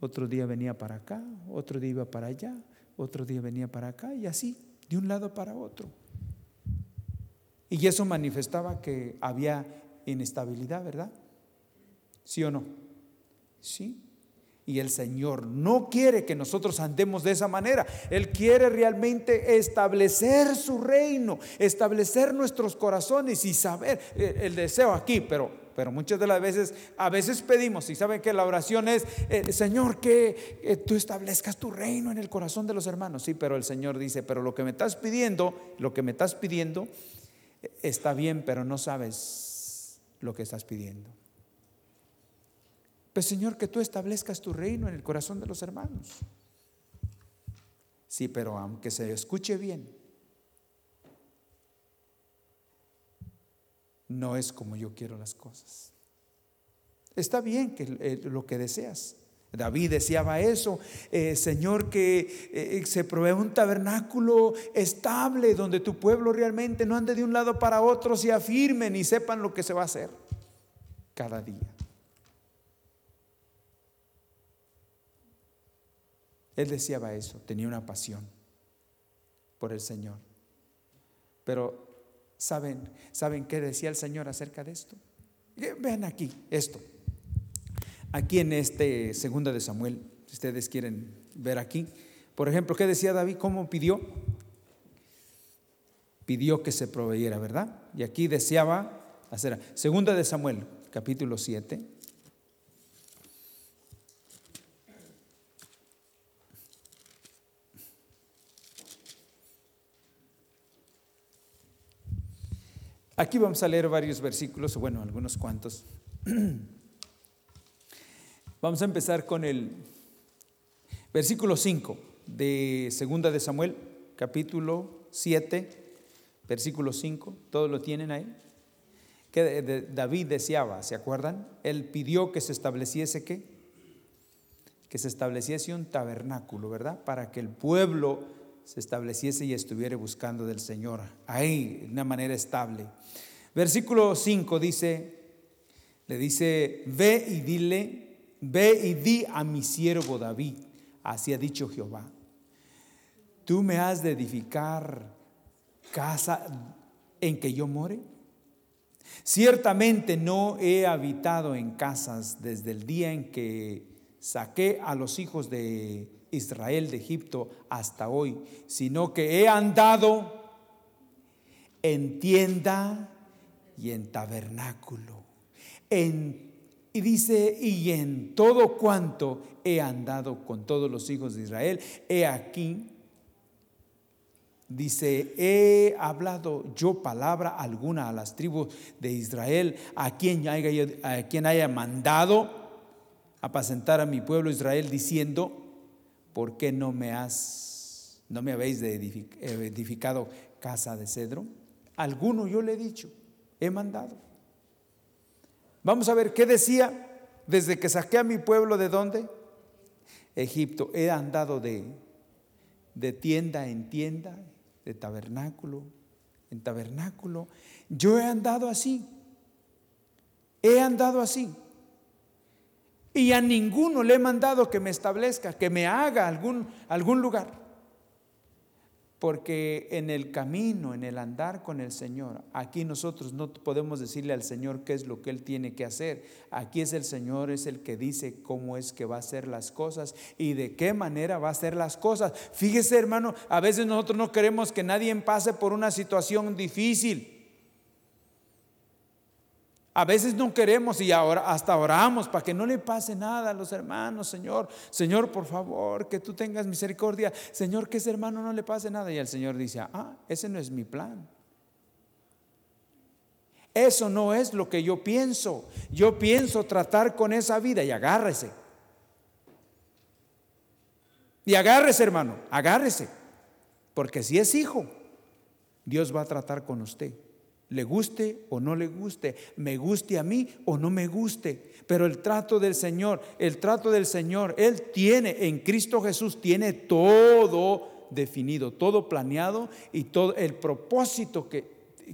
otro día venía para acá, otro día iba para allá, otro día venía para acá y así, de un lado para otro. Y eso manifestaba que había inestabilidad, ¿verdad? ¿Sí o no? Sí. Y el Señor no quiere que nosotros andemos de esa manera. Él quiere realmente establecer su reino, establecer nuestros corazones y saber eh, el deseo aquí, pero, pero muchas de las veces, a veces pedimos y saben que la oración es, eh, Señor, que eh, tú establezcas tu reino en el corazón de los hermanos. Sí, pero el Señor dice, pero lo que me estás pidiendo, lo que me estás pidiendo está bien, pero no sabes lo que estás pidiendo. Pues Señor, que tú establezcas tu reino en el corazón de los hermanos. Sí, pero aunque se escuche bien, no es como yo quiero las cosas. Está bien que eh, lo que deseas. David deseaba eso, eh, Señor, que eh, se provee un tabernáculo estable donde tu pueblo realmente no ande de un lado para otro, se afirmen y sepan lo que se va a hacer cada día. Él deseaba eso, tenía una pasión por el Señor. Pero ¿saben, ¿saben qué decía el Señor acerca de esto? Vean aquí esto. Aquí en este segunda de Samuel, si ustedes quieren ver aquí, por ejemplo, ¿qué decía David? ¿Cómo pidió? Pidió que se proveyera, ¿verdad? Y aquí deseaba hacer. Segunda de Samuel, capítulo 7. Aquí vamos a leer varios versículos, bueno, algunos cuantos. Vamos a empezar con el versículo 5 de Segunda de Samuel, capítulo 7, versículo 5. ¿Todos lo tienen ahí? Que David deseaba, ¿se acuerdan? Él pidió que se estableciese qué? Que se estableciese un tabernáculo, ¿verdad? Para que el pueblo se estableciese y estuviera buscando del Señor ahí, de una manera estable. Versículo 5 dice, le dice, ve y dile, ve y di a mi siervo David, así ha dicho Jehová, tú me has de edificar casa en que yo more. Ciertamente no he habitado en casas desde el día en que saqué a los hijos de Israel de Egipto hasta hoy, sino que he andado en tienda y en tabernáculo. En, y dice, y en todo cuanto he andado con todos los hijos de Israel, he aquí, dice, he hablado yo palabra alguna a las tribus de Israel, a quien haya, a quien haya mandado apacentar a mi pueblo Israel, diciendo, ¿por qué no me has, no me habéis edificado casa de cedro? Alguno yo le he dicho, he mandado. Vamos a ver qué decía desde que saqué a mi pueblo de dónde? Egipto. He andado de, de tienda en tienda, de tabernáculo en tabernáculo. Yo he andado así. He andado así. Y a ninguno le he mandado que me establezca, que me haga algún, algún lugar. Porque en el camino, en el andar con el Señor, aquí nosotros no podemos decirle al Señor qué es lo que Él tiene que hacer. Aquí es el Señor, es el que dice cómo es que va a hacer las cosas y de qué manera va a hacer las cosas. Fíjese hermano, a veces nosotros no queremos que nadie pase por una situación difícil. A veces no queremos y ahora hasta oramos para que no le pase nada a los hermanos, Señor. Señor, por favor, que tú tengas misericordia. Señor, que ese hermano no le pase nada. Y el Señor dice, ah, ese no es mi plan. Eso no es lo que yo pienso. Yo pienso tratar con esa vida y agárrese. Y agárrese, hermano, agárrese. Porque si es hijo, Dios va a tratar con usted le guste o no le guste, me guste a mí o no me guste. Pero el trato del Señor, el trato del Señor, Él tiene, en Cristo Jesús tiene todo definido, todo planeado y todo el propósito que,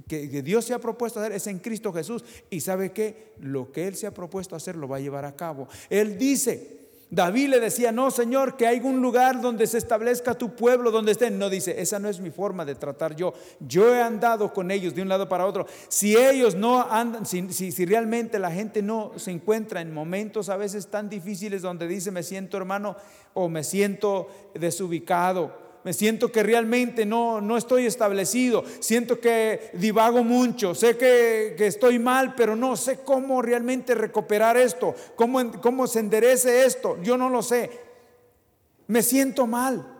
que, Dios se ha propuesto hacer es en Cristo Jesús. Y sabe que lo que Él se ha propuesto hacer lo va a llevar a cabo. Él dice, David le decía, no, Señor, que hay un lugar donde se establezca tu pueblo, donde estén. No dice, esa no es mi forma de tratar yo. Yo he andado con ellos de un lado para otro. Si ellos no andan, si, si, realmente la gente no se encuentra en momentos a veces tan difíciles donde dice, me siento hermano o me siento desubicado me siento que realmente no, no estoy establecido, siento que divago mucho, sé que, estoy mal, pero no sé cómo realmente recuperar esto, cómo, cómo se enderece esto, yo no lo sé, me siento mal.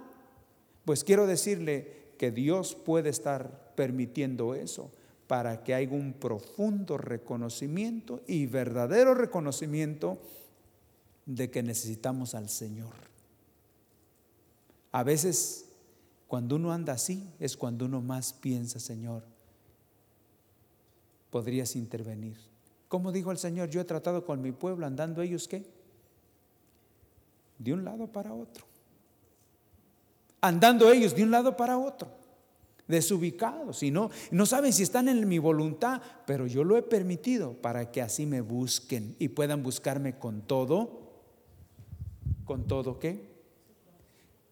Pues quiero decirle que Dios puede estar permitiendo eso para que haya un profundo reconocimiento y verdadero reconocimiento de que necesitamos al Señor. A veces cuando uno anda así es cuando uno más piensa, Señor, podrías intervenir. Como dijo el Señor, yo he tratado con mi pueblo andando ellos qué? De un lado para otro. Andando ellos de un lado para otro. Desubicados. Y no, no saben si están en mi voluntad, pero yo lo he permitido para que así me busquen y puedan buscarme con todo. ¿Con todo qué?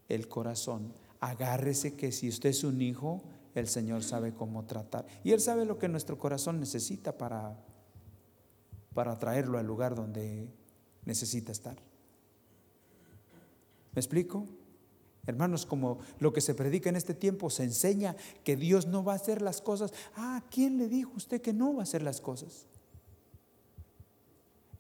El corazón agárrese que si usted es un hijo, el Señor sabe cómo tratar. Y Él sabe lo que nuestro corazón necesita para, para traerlo al lugar donde necesita estar. ¿Me explico? Hermanos, como lo que se predica en este tiempo, se enseña que Dios no va a hacer las cosas. Ah, ¿quién le dijo usted que no va a hacer las cosas?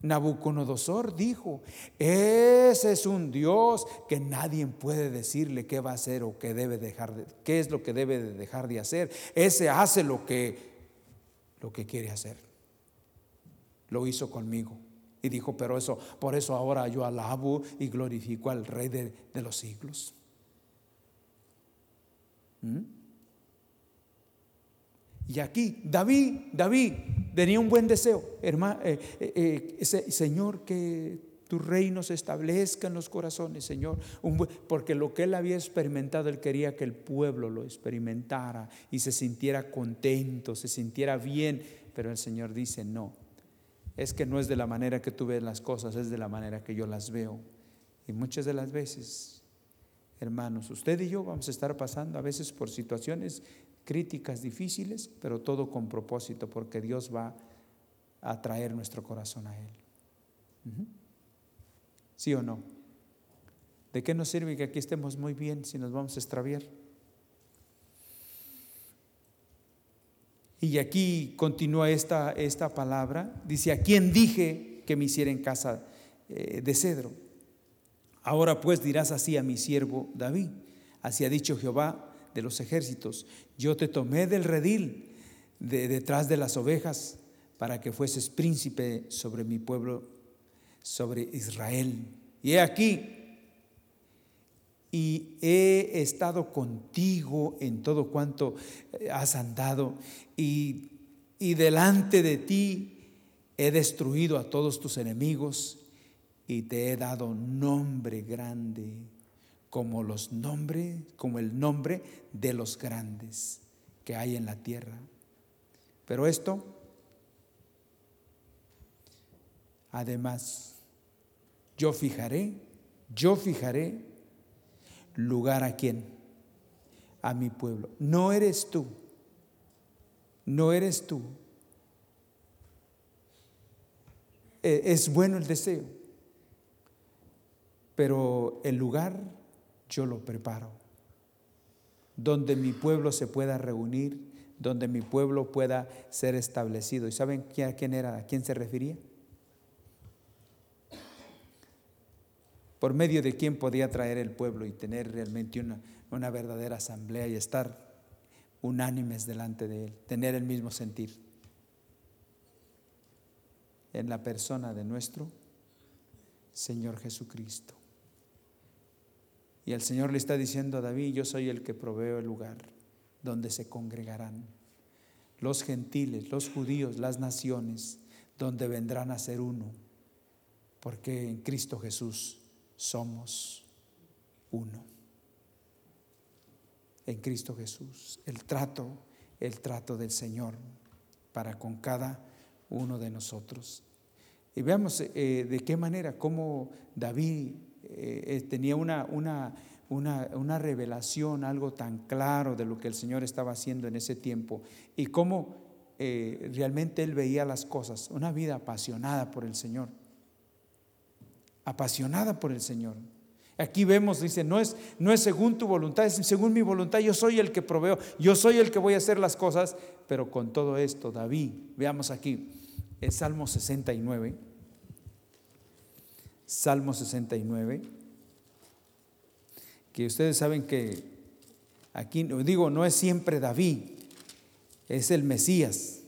Nabucodonosor dijo, ese es un Dios que nadie puede decirle qué va a hacer o qué debe dejar de, qué es lo que debe de dejar de hacer. Ese hace lo que lo que quiere hacer. Lo hizo conmigo. Y dijo, pero eso, por eso ahora yo alabo y glorifico al Rey de, los siglos. ¿Mm? Y aquí, David, David tenía un buen deseo, hermano, eh, eh, eh, Señor, que tu reino se establezca en los corazones, Señor, porque lo que él había experimentado, él quería que el pueblo lo experimentara y se sintiera contento, se sintiera bien, pero el Señor dice, no, es que no es de la manera que tú ves las cosas, es de la manera que yo las veo. Y muchas de las veces, hermanos, usted y yo vamos a estar pasando a veces por situaciones críticas difíciles, pero todo con propósito, porque Dios va a traer nuestro corazón a Él. ¿Sí o no? ¿De qué nos sirve que aquí estemos muy bien si nos vamos a extraviar? Y aquí continúa esta, esta palabra. Dice, ¿a quién dije que me hiciera en casa eh, de cedro? Ahora pues dirás así a mi siervo David. Así ha dicho Jehová, de los ejércitos. Yo te tomé del redil de detrás de las ovejas para que fueses príncipe sobre mi pueblo, sobre Israel. Y he aquí, y he estado contigo en todo cuanto eh, has andado, y, y delante de ti he destruido a todos tus enemigos, y te he dado nombre grande como los nombres, como el nombre de los grandes que hay en la tierra. Pero esto, además, yo fijaré, yo fijaré lugar a quién, a mi pueblo. No eres tú, no eres tú. E, es bueno el deseo, pero el lugar yo lo preparo. Donde mi pueblo se pueda reunir, donde mi pueblo pueda ser establecido. ¿Y saben quién, quién era? ¿A quién se refería? Por medio de quién podía traer el pueblo y tener realmente una, una verdadera asamblea y estar unánimes delante de él, tener el mismo sentir. En la persona de nuestro Señor Jesucristo. Y el Señor le está diciendo a David, yo soy el que proveo el lugar donde se congregarán los gentiles, los judíos, las naciones, donde vendrán a ser uno, porque en Cristo Jesús somos uno. En Cristo Jesús, el trato, el trato del Señor para con cada uno de nosotros. Y veamos eh, de qué manera, cómo David eh, eh, tenía una, una, una, revelación, algo tan claro de lo que el Señor estaba haciendo en ese tiempo y cómo eh, realmente él veía las cosas, una vida apasionada por el Señor, apasionada por el Señor. Aquí vemos, dice, no es, no es según tu voluntad, es según mi voluntad, yo soy el que proveo, yo soy el que voy a hacer las cosas, pero con todo esto, David, veamos aquí, el Salmo 69. Salmo 69, que ustedes saben que aquí, digo, no es siempre David, es el Mesías.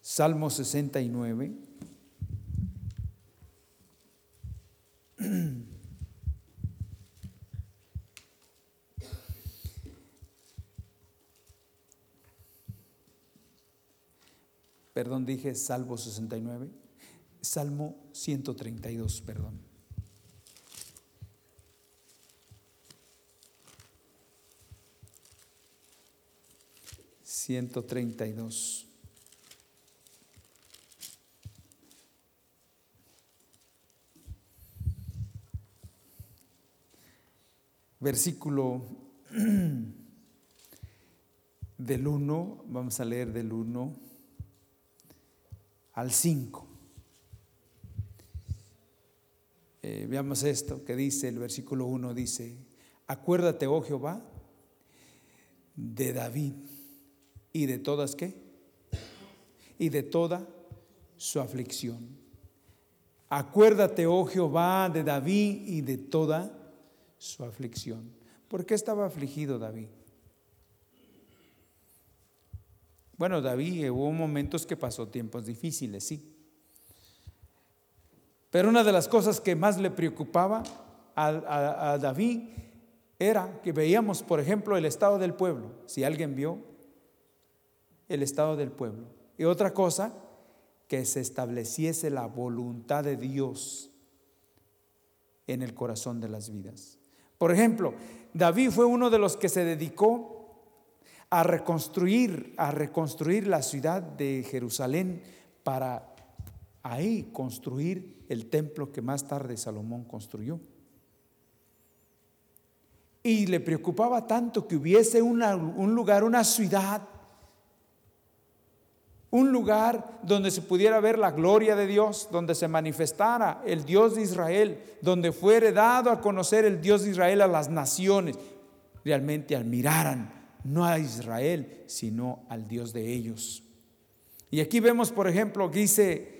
Salmo 69. Perdón, dije Salmo 69. Salmo 132, perdón. Ciento treinta y dos. Versículo del 1, vamos a leer del 1 al 5. Eh, veamos esto que dice el versículo 1, dice, acuérdate, oh Jehová, de David y de todas qué? Y de toda su aflicción. Acuérdate, oh Jehová, de David y de toda su aflicción. ¿Por qué estaba afligido David? Bueno, David hubo momentos que pasó tiempos difíciles, sí. Pero una de las cosas que más le preocupaba a, David era que veíamos, por ejemplo, el estado del pueblo, si alguien vio el estado del pueblo. Y otra cosa, que se estableciese la voluntad de Dios en el corazón de las vidas. Por ejemplo, David fue uno de los que se dedicó a reconstruir, a reconstruir la ciudad de Jerusalén para ahí construir el templo que más tarde Salomón construyó. Y le preocupaba tanto que hubiese un lugar, una ciudad, un lugar donde se pudiera ver la gloria de Dios, donde se manifestara el Dios de Israel, donde fuere dado a conocer el Dios de Israel a las naciones, realmente admiraran no a Israel, sino al Dios de ellos. Y aquí vemos, por ejemplo, dice,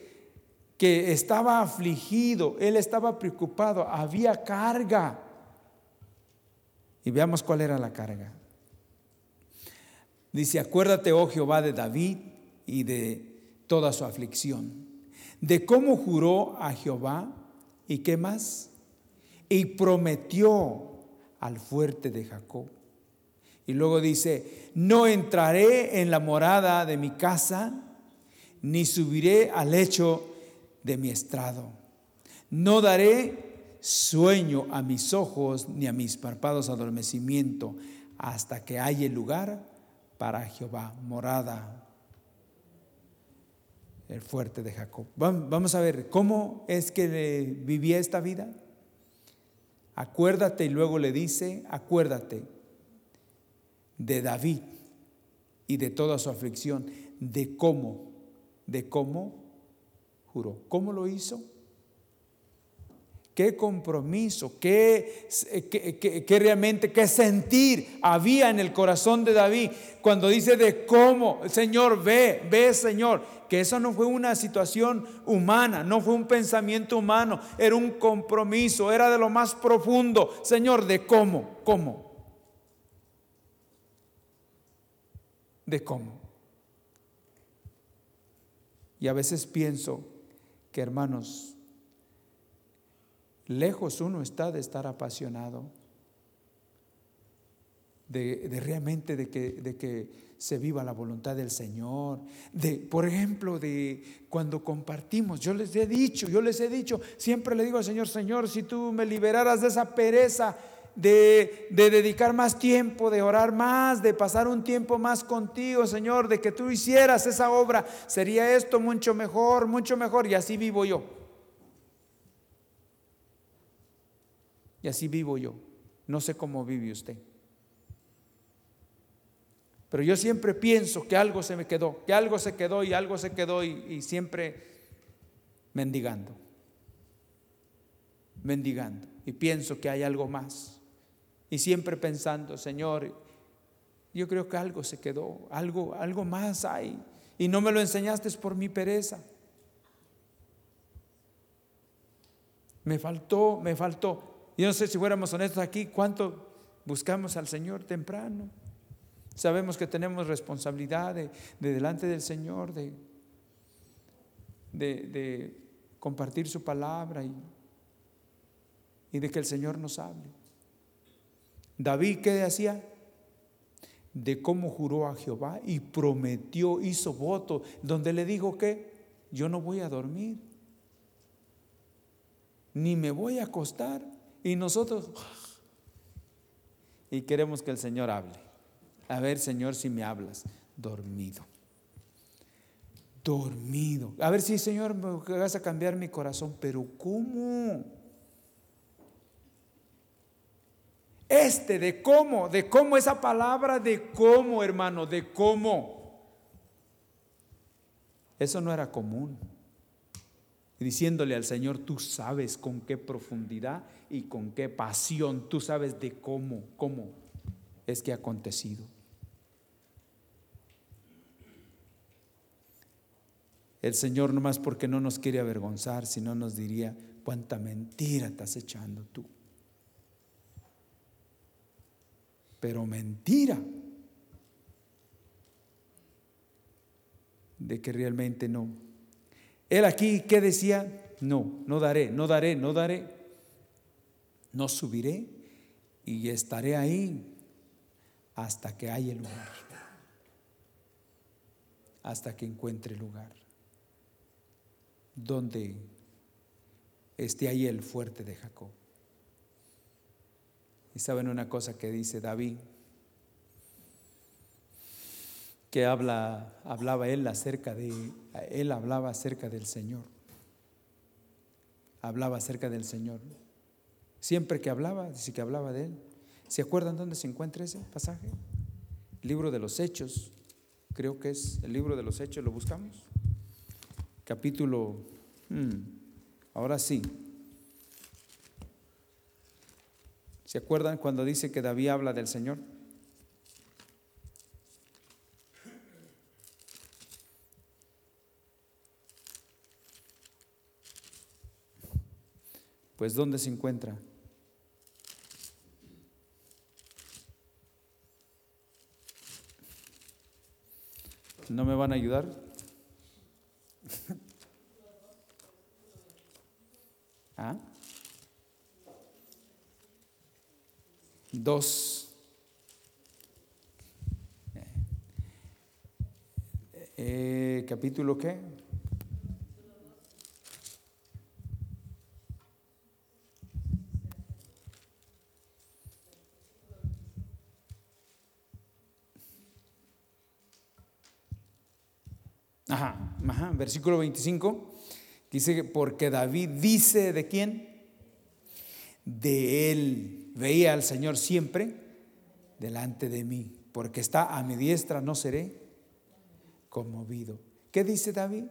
que estaba afligido, él estaba preocupado, había carga. Y veamos cuál era la carga. Dice, acuérdate, oh Jehová, de David y de toda su aflicción, de cómo juró a Jehová y qué más, y prometió al fuerte de Jacob. Y luego dice, no entraré en la morada de mi casa, ni subiré al lecho de mi estrado. No daré sueño a mis ojos ni a mis párpados adormecimiento hasta que haya lugar para Jehová, morada, el fuerte de Jacob. Vamos a ver, ¿cómo es que vivía esta vida? Acuérdate y luego le dice, acuérdate de David y de toda su aflicción, de cómo, de cómo juró. ¿Cómo lo hizo? ¿Qué compromiso, qué, qué, realmente, qué sentir había en el corazón de David cuando dice de cómo, Señor, ve, ve, Señor, que eso no fue una situación humana, no fue un pensamiento humano, era un compromiso, era de lo más profundo, Señor, de cómo, cómo, de cómo. Y a veces pienso, que hermanos, lejos uno está de estar apasionado, de, realmente de que, de que se viva la voluntad del Señor. De, por ejemplo, de cuando compartimos, yo les he dicho, yo les he dicho, siempre le digo al Señor, Señor, si tú me liberaras de esa pereza, de, de, dedicar más tiempo, de orar más, de pasar un tiempo más contigo, Señor, de que tú hicieras esa obra, sería esto mucho mejor, mucho mejor, y así vivo yo. Y así vivo yo. No sé cómo vive usted. Pero yo siempre pienso que algo se me quedó, que algo se quedó y algo se quedó y, y siempre mendigando, mendigando. Y pienso que hay algo más. Y siempre pensando, Señor, yo creo que algo se quedó, algo, algo más hay. Y no me lo enseñaste por mi pereza. Me faltó, me faltó. Yo no sé si fuéramos honestos aquí, ¿cuánto buscamos al Señor temprano? Sabemos que tenemos responsabilidad de, delante del Señor, de, de, compartir su palabra y, y de que el Señor nos hable. David, ¿qué hacía? De cómo juró a Jehová y prometió, hizo voto, donde le dijo que yo no voy a dormir, ni me voy a acostar. Y nosotros, y queremos que el Señor hable. A ver, Señor, si me hablas, dormido. Dormido. A ver si, Señor, me vas a cambiar mi corazón, pero ¿cómo? Este de cómo, de cómo esa palabra de cómo, hermano, de cómo. Eso no era común. Diciéndole al Señor, tú sabes con qué profundidad y con qué pasión, tú sabes de cómo, cómo es que ha acontecido. El Señor no más porque no nos quiere avergonzar, sino nos diría, cuánta mentira estás echando tú. Pero mentira de que realmente no. Él aquí, ¿qué decía? No, no daré, no daré, no daré. No subiré y estaré ahí hasta que haya lugar. Hasta que encuentre lugar donde esté ahí el fuerte de Jacob. Y saben una cosa que dice David, que habla, hablaba él acerca de, él hablaba acerca del Señor. Hablaba acerca del Señor. Siempre que hablaba, dice que hablaba de él. ¿Se acuerdan dónde se encuentra ese pasaje? libro de los Hechos, creo que es el libro de los Hechos, ¿lo buscamos? capítulo, hmm, ahora sí. ¿Se acuerdan cuando dice que David habla del Señor? Pues ¿dónde se encuentra? ¿No me van a ayudar? ¿Ah? Dos. Eh, ¿Capítulo qué? Ajá, ajá, versículo 25. Dice porque David dice de quién? De él. Veía al Señor siempre delante de mí, porque está a mi diestra, no seré conmovido. ¿Qué dice David?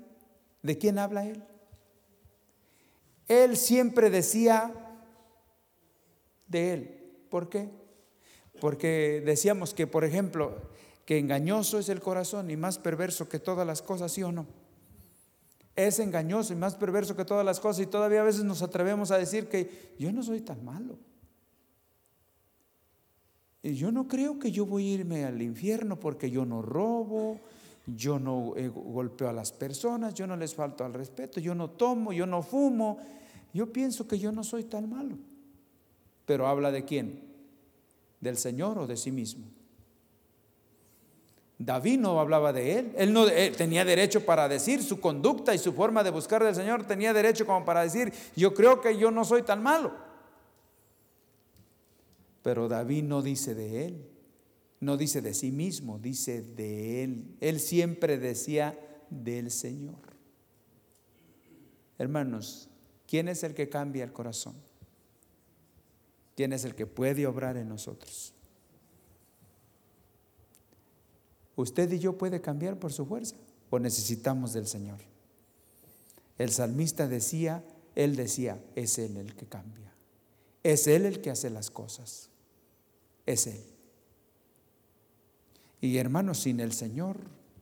¿De quién habla él? Él siempre decía de él. ¿Por qué? Porque decíamos que, por ejemplo, que engañoso es el corazón y más perverso que todas las cosas, ¿sí o no? es engañoso y más perverso que todas las cosas y todavía a veces nos atrevemos a decir que yo no soy tan malo. Yo no creo que yo voy a irme al infierno porque yo no robo, yo no eh, golpeo a las personas, yo no les falto al respeto, yo no tomo, yo no fumo. Yo pienso que yo no soy tan malo. Pero habla de quién? ¿Del Señor o de sí mismo? David no hablaba de él. Él no tenía derecho para decir su conducta y su forma de buscar del Señor. Tenía derecho como para decir, yo creo que yo no soy tan malo. Pero David no dice de él. No dice de sí mismo, dice de él. Él siempre decía del Señor. Hermanos, ¿quién es el que cambia el corazón? ¿Quién es el que puede obrar en nosotros? ¿Usted y yo puede cambiar por su fuerza o necesitamos del Señor? El salmista decía, él decía, es Él el que cambia. Es Él el que hace las cosas. Es Él. Y hermanos, sin el Señor,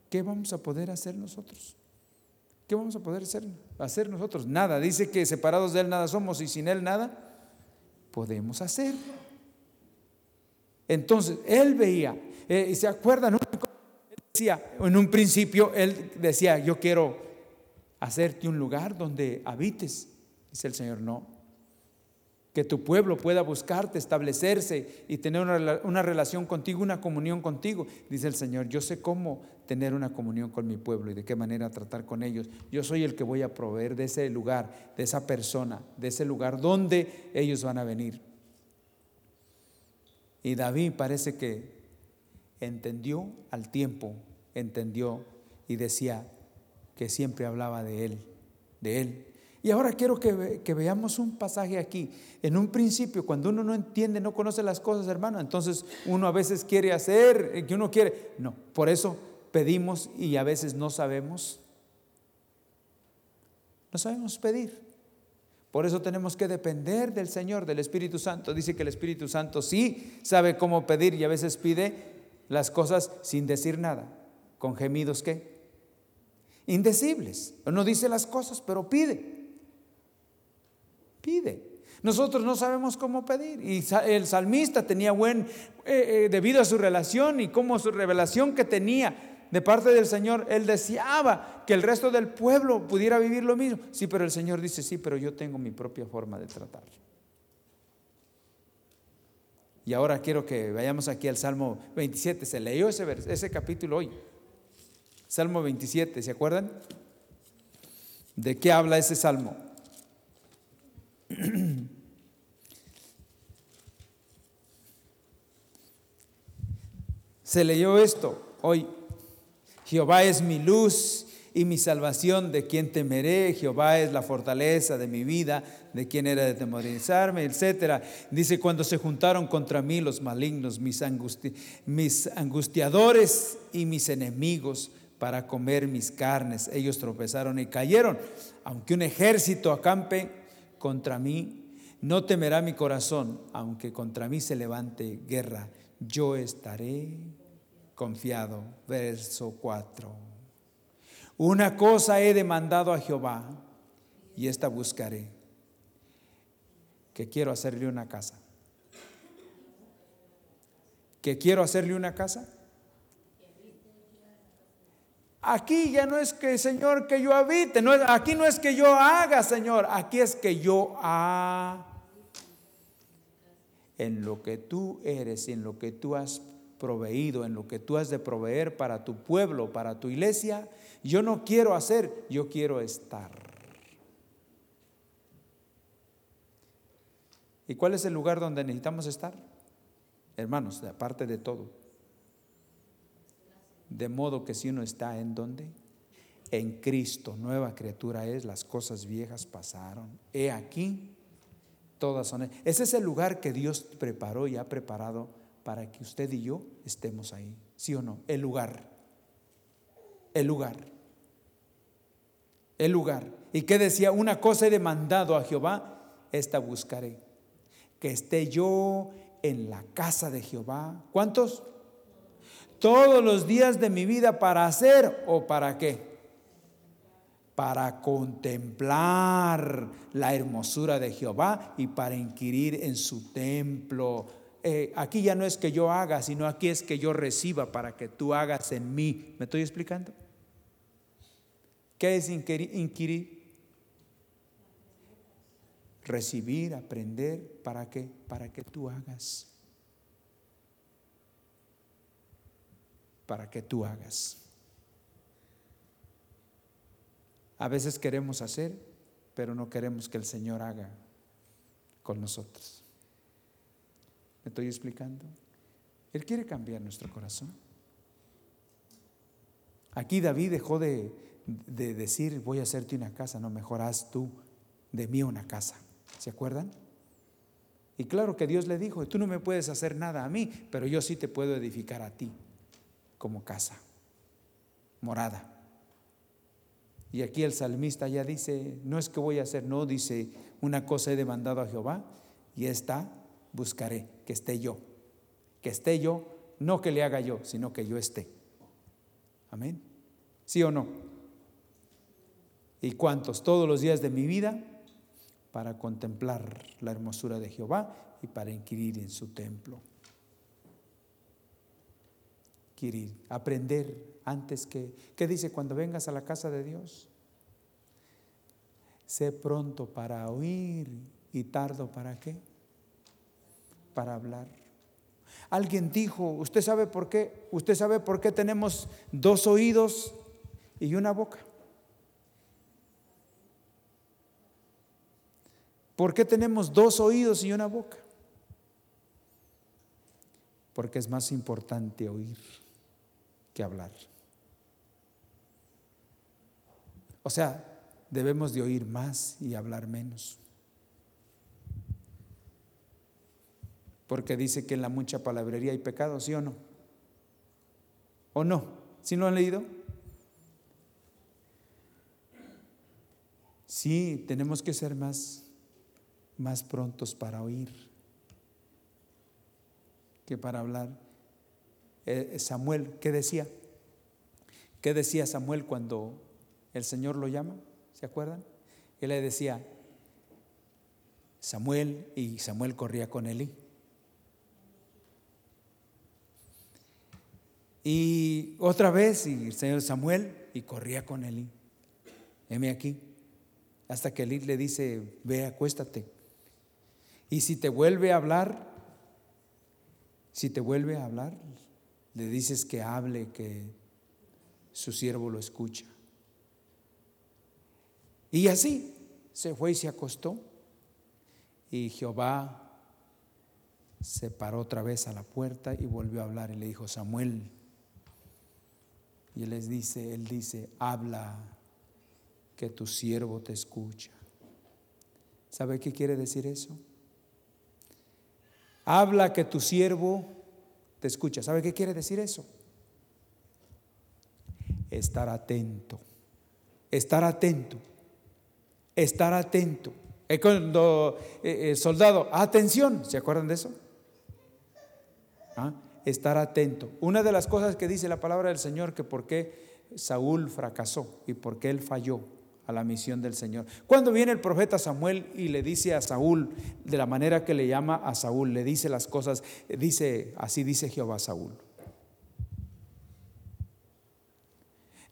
¿qué vamos a poder hacer nosotros? ¿Qué vamos a poder hacer, hacer nosotros? Nada. Dice que separados de Él nada somos y sin Él nada podemos hacer. Entonces, Él veía, eh, y se acuerdan, en un principio, él decía, yo quiero hacerte un lugar donde habites. Dice el Señor, no. Que tu pueblo pueda buscarte, establecerse y tener una, una, relación contigo, una comunión contigo. Dice el Señor, yo sé cómo tener una comunión con mi pueblo y de qué manera tratar con ellos. Yo soy el que voy a proveer de ese lugar, de esa persona, de ese lugar donde ellos van a venir. Y David parece que entendió al tiempo entendió y decía que siempre hablaba de Él, de Él. Y ahora quiero que, veamos un pasaje aquí. En un principio, cuando uno no entiende, no conoce las cosas, hermano, entonces uno a veces quiere hacer, eh, que uno quiere. No, por eso pedimos y a veces no sabemos. No sabemos pedir. Por eso tenemos que depender del Señor, del Espíritu Santo. Dice que el Espíritu Santo sí sabe cómo pedir y a veces pide las cosas sin decir nada, con gemidos que indecibles. No dice las cosas, pero pide. Pide. Nosotros no sabemos cómo pedir. Y el salmista tenía buen, eh, eh, debido a su relación y como su revelación que tenía de parte del Señor, él deseaba que el resto del pueblo pudiera vivir lo mismo. Sí, pero el Señor dice, sí, pero yo tengo mi propia forma de tratar. Y ahora quiero que vayamos aquí al Salmo 27. Se leyó ese, ese capítulo hoy. Salmo 27, ¿se acuerdan? ¿De qué habla ese salmo? Se leyó esto hoy. Jehová es mi luz y mi salvación, de quien temeré. Jehová es la fortaleza de mi vida, de quien era de temorizarme, etc. Dice, cuando se juntaron contra mí los malignos, mis, mis angustiadores y mis enemigos, para comer mis carnes, ellos tropezaron y cayeron. Aunque un ejército acampe contra mí, no temerá mi corazón, aunque contra mí se levante guerra, yo estaré confiado. Verso 4. Una cosa he demandado a Jehová y esta buscaré, que quiero hacerle una casa. ¿Que quiero hacerle una casa? Aquí ya no es que, Señor, que yo habite, aquí no es que yo haga, Señor, aquí es que yo haga. En lo que tú eres, en lo que tú has proveído, en lo que tú has de proveer para tu pueblo, para tu iglesia, yo no quiero hacer, yo quiero estar. ¿Y cuál es el lugar donde necesitamos estar? Hermanos, aparte de todo. De modo que si uno está en donde? En Cristo, nueva criatura es, las cosas viejas pasaron. He aquí, todas son. Ese es el lugar que Dios preparó y ha preparado para que usted y yo estemos ahí. ¿Sí o no? El lugar. El lugar. El lugar. ¿Y qué decía? Una cosa he demandado a Jehová, esta buscaré. Que esté yo en la casa de Jehová. ¿Cuántos? Todos los días de mi vida para hacer o para qué? Para contemplar la hermosura de Jehová y para inquirir en su templo. Eh, aquí ya no es que yo haga, sino aquí es que yo reciba para que tú hagas en mí. ¿Me estoy explicando? ¿Qué es inquirir? Recibir, aprender, ¿para qué? Para que tú hagas. Para que tú hagas. A veces queremos hacer, pero no queremos que el Señor haga con nosotros. ¿Me estoy explicando? Él quiere cambiar nuestro corazón. Aquí David dejó de, de decir, voy a hacerte una casa, no, mejor haz tú de mí una casa. ¿Se acuerdan? Y claro que Dios le dijo, tú no me puedes hacer nada a mí, pero yo sí te puedo edificar a ti como casa, morada. Y aquí el salmista ya dice, no es que voy a hacer, no, dice, una cosa he demandado a Jehová y esta buscaré, que esté yo, que esté yo, no que le haga yo, sino que yo esté. Amén. ¿Sí o no? ¿Y cuántos? Todos los días de mi vida para contemplar la hermosura de Jehová y para inquirir en su templo aprender antes que... ¿Qué dice cuando vengas a la casa de Dios? Sé pronto para oír y tardo para qué? Para hablar. Alguien dijo, ¿usted sabe por qué? ¿Usted sabe por qué tenemos dos oídos y una boca? ¿Por qué tenemos dos oídos y una boca? Porque es más importante oír hablar. O sea, debemos de oír más y hablar menos. Porque dice que en la mucha palabrería hay pecado, ¿sí o no? ¿O no? ¿Sí lo han leído? Sí, tenemos que ser más, más prontos para oír que para hablar. Eh, Samuel, ¿qué decía? ¿Qué decía Samuel cuando el Señor lo llama? ¿Se acuerdan? Él le decía, Samuel, y Samuel corría con Elí. Y otra vez, y el Señor Samuel, y corría con Elí. Heme aquí. Hasta que Elí le dice, ve, acuéstate. Y si te vuelve a hablar, si te vuelve a hablar, le dices que hable, que su siervo lo escucha. Y así se fue y se acostó. Y Jehová se paró otra vez a la puerta y volvió a hablar y le dijo, Samuel. Y él les dice, él dice, habla que tu siervo te escucha. ¿Sabe qué quiere decir eso? Habla que tu siervo te escucha. ¿Sabe qué quiere decir eso? Estar atento. Estar atento estar atento. Cuando eh, eh, soldado, atención, ¿se acuerdan de eso? ¿Ah? Estar atento. Una de las cosas que dice la palabra del Señor, que por qué Saúl fracasó y por qué él falló a la misión del Señor. Cuando viene el profeta Samuel y le dice a Saúl, de la manera que le llama a Saúl, le dice las cosas, dice, así dice Jehová a Saúl.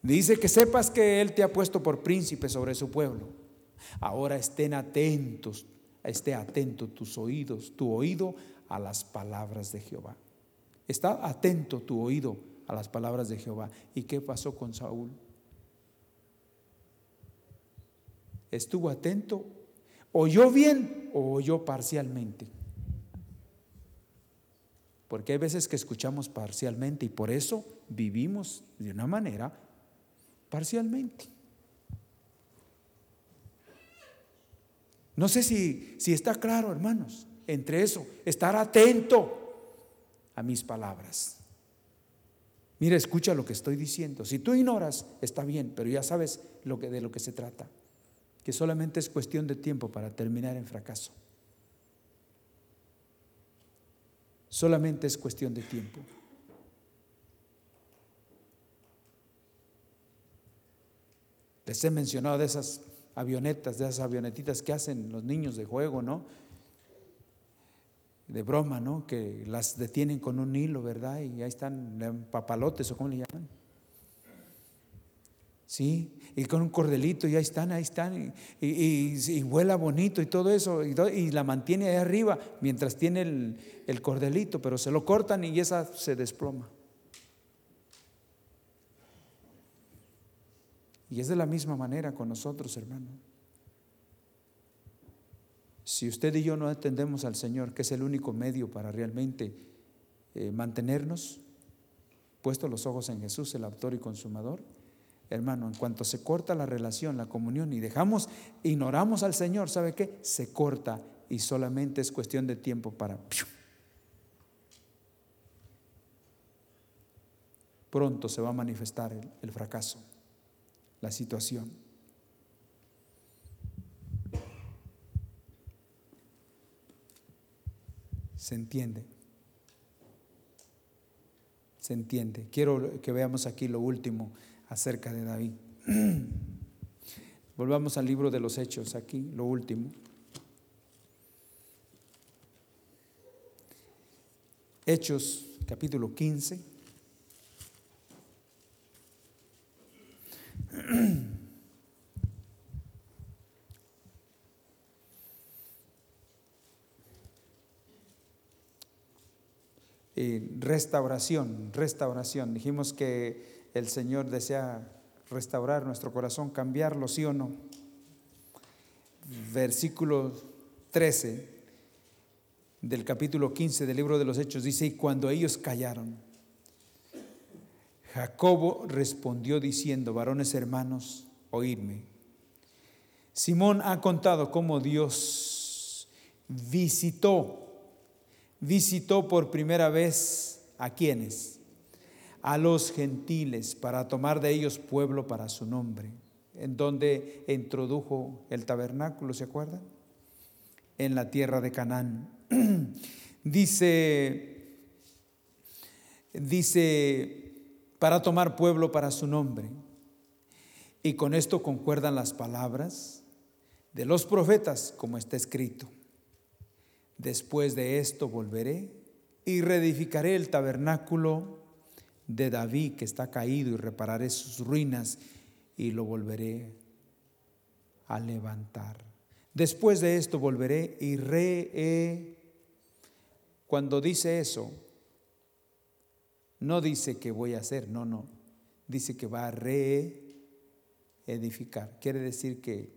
Dice que sepas que Él te ha puesto por príncipe sobre su pueblo Ahora estén atentos, esté atento tus oídos, tu oído a las palabras de Jehová. Está atento tu oído a las palabras de Jehová. ¿Y qué pasó con Saúl? ¿Estuvo atento? ¿Oyó bien o oyó parcialmente? Porque hay veces que escuchamos parcialmente y por eso vivimos de una manera parcialmente. No sé si, si está claro, hermanos, entre eso, estar atento a mis palabras. Mira, escucha lo que estoy diciendo. Si tú ignoras, está bien, pero ya sabes de lo que se trata, que solamente es cuestión de tiempo para terminar en fracaso. Solamente es cuestión de tiempo. Les he mencionado de esas avionetas, de esas avionetitas que hacen los niños de juego, ¿no? De broma, ¿no? Que las detienen con un hilo, ¿verdad? Y ahí están papalotes o cómo le llaman. Sí, y con un cordelito, y ahí están, ahí están, y, vuela bonito y todo eso, y, la mantiene ahí arriba mientras tiene el, el cordelito, pero se lo cortan y esa se desploma. Y es de la misma manera con nosotros, hermano. Si usted y yo no atendemos al Señor, que es el único medio para realmente eh, mantenernos puestos los ojos en Jesús, el autor y consumador, hermano, en cuanto se corta la relación, la comunión y dejamos, ignoramos al Señor, ¿sabe qué? Se corta y solamente es cuestión de tiempo para... Pronto se va a manifestar el fracaso la situación. ¿Se entiende? ¿Se entiende? Quiero que veamos aquí lo último acerca de David. Volvamos al libro de los Hechos, aquí lo último. Hechos capítulo 15. restauración, restauración. Dijimos que el Señor desea restaurar nuestro corazón, cambiarlo, sí o no. Versículo 13 del capítulo 15 del libro de los Hechos dice, y cuando ellos callaron, Jacobo respondió diciendo, varones hermanos, oídme. Simón ha contado cómo Dios visitó, visitó por primera vez a quienes, a los gentiles, para tomar de ellos pueblo para su nombre, en donde introdujo el tabernáculo, ¿se acuerdan? En la tierra de Canaán. dice, dice, para tomar pueblo para su nombre. Y con esto concuerdan las palabras de los profetas, como está escrito. Después de esto volveré y reedificaré el tabernáculo de David que está caído y repararé sus ruinas y lo volveré a levantar. Después de esto volveré y re... Cuando dice eso, no dice que voy a hacer, no, no. Dice que va a reedificar. Quiere decir que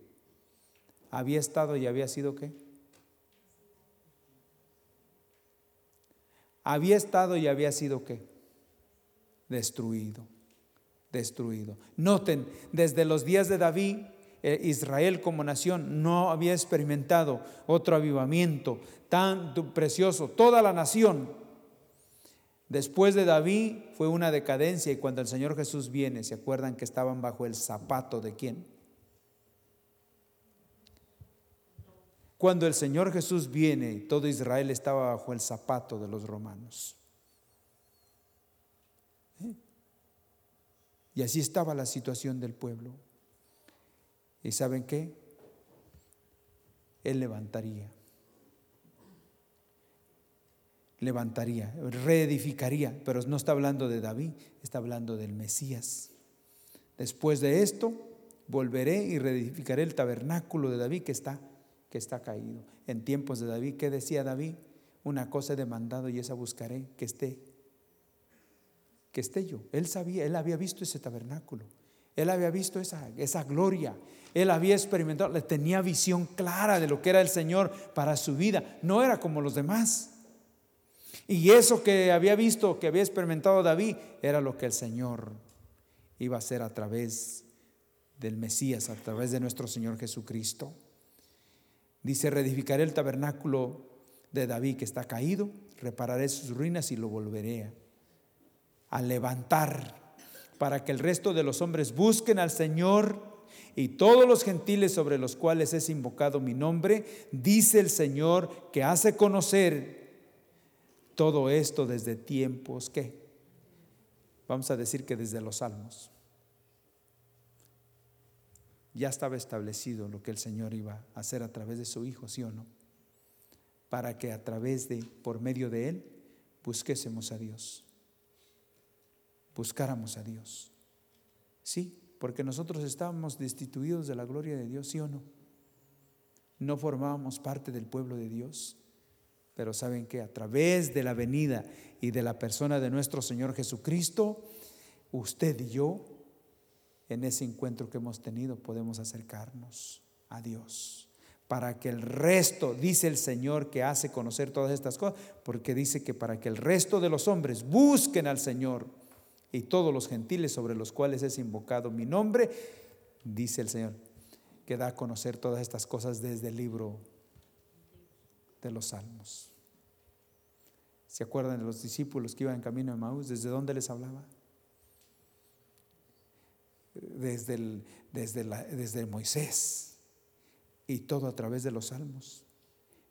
había estado y había sido qué? Había estado y había sido qué? Destruido, destruido. Noten, desde los días de David, eh, Israel como nación no había experimentado otro avivamiento tan precioso. Toda la nación, después de David, fue una decadencia y cuando el Señor Jesús viene, ¿se acuerdan que estaban bajo el zapato de quién? Cuando el Señor Jesús viene, todo Israel estaba bajo el zapato de los romanos. Y así estaba la situación del pueblo. ¿Y saben qué? Él levantaría. Levantaría, reedificaría, pero no está hablando de David, está hablando del Mesías. Después de esto, volveré y reedificaré el tabernáculo de David que está que está caído. En tiempos de David, ¿qué decía David? Una cosa he demandado y esa buscaré, que esté, esté yo. Él sabía, él había visto ese tabernáculo, él había visto esa, esa gloria, él había experimentado, le tenía visión clara de lo que era el Señor para su vida, no era como los demás. Y eso que había visto, que había experimentado David, era lo que el Señor iba a hacer a través del Mesías, a través de nuestro Señor Jesucristo. Dice, reedificaré el tabernáculo de David que está caído, repararé sus ruinas y lo volveré a levantar para que el resto de los hombres busquen al Señor y todos los gentiles sobre los cuales es invocado mi nombre, dice el Señor que hace conocer todo esto desde tiempos que, vamos a decir que desde los salmos ya estaba establecido lo que el Señor iba a hacer a través de su Hijo, ¿sí o no? Para que a través de, por medio de Él, busquésemos a Dios. Buscáramos a Dios. Sí, porque nosotros estábamos destituidos de la gloria de Dios, ¿sí o no? No formábamos parte del pueblo de Dios. Pero saben que a través de la venida y de la persona de nuestro Señor Jesucristo, usted y yo en ese encuentro que hemos tenido podemos acercarnos a Dios. Para que el resto, dice el Señor que hace conocer todas estas cosas, porque dice que para que el resto de los hombres busquen al Señor y todos los gentiles sobre los cuales es invocado mi nombre, dice el Señor, que da a conocer todas estas cosas desde el libro de los Salmos. ¿Se acuerdan de los discípulos que iban en camino de Maús? ¿Desde dónde les hablaba? desde, el, desde, la, desde Moisés y todo a través de los salmos.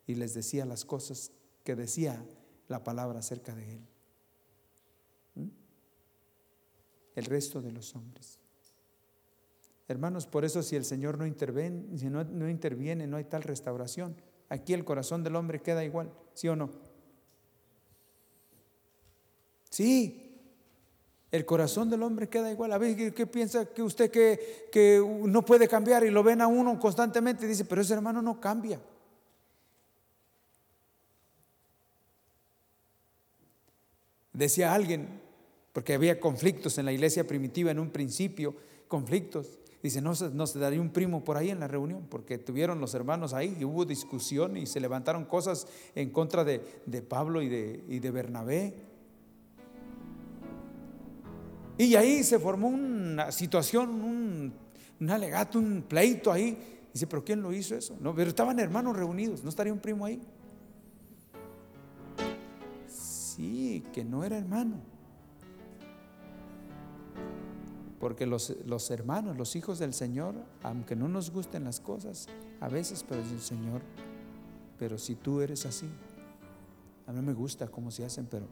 Y les decía las cosas que decía la palabra acerca de él. ¿Mm? El resto de los hombres. Hermanos, por eso si el Señor no interviene, si no, no interviene, no hay tal restauración. Aquí el corazón del hombre queda igual, ¿sí o no? Sí, el corazón del hombre queda igual. A veces, ¿qué, piensa que usted que, que, no puede cambiar y lo ven a uno constantemente dice, pero ese hermano no cambia? Decía alguien, porque había conflictos en la iglesia primitiva en un principio, conflictos. Dice, no, se daría un primo por ahí en la reunión, porque tuvieron los hermanos ahí y hubo discusión y se levantaron cosas en contra de, Pablo y de, Bernabé. Y ahí se formó una situación, un, alegato, un pleito ahí. Dice, pero ¿quién lo hizo eso? No, pero estaban hermanos reunidos, ¿no estaría un primo ahí? Sí, que no era hermano. Porque los, los, hermanos, los hijos del Señor, aunque no nos gusten las cosas, a veces, pero el Señor, pero si tú eres así, a mí me gusta cómo se hacen, pero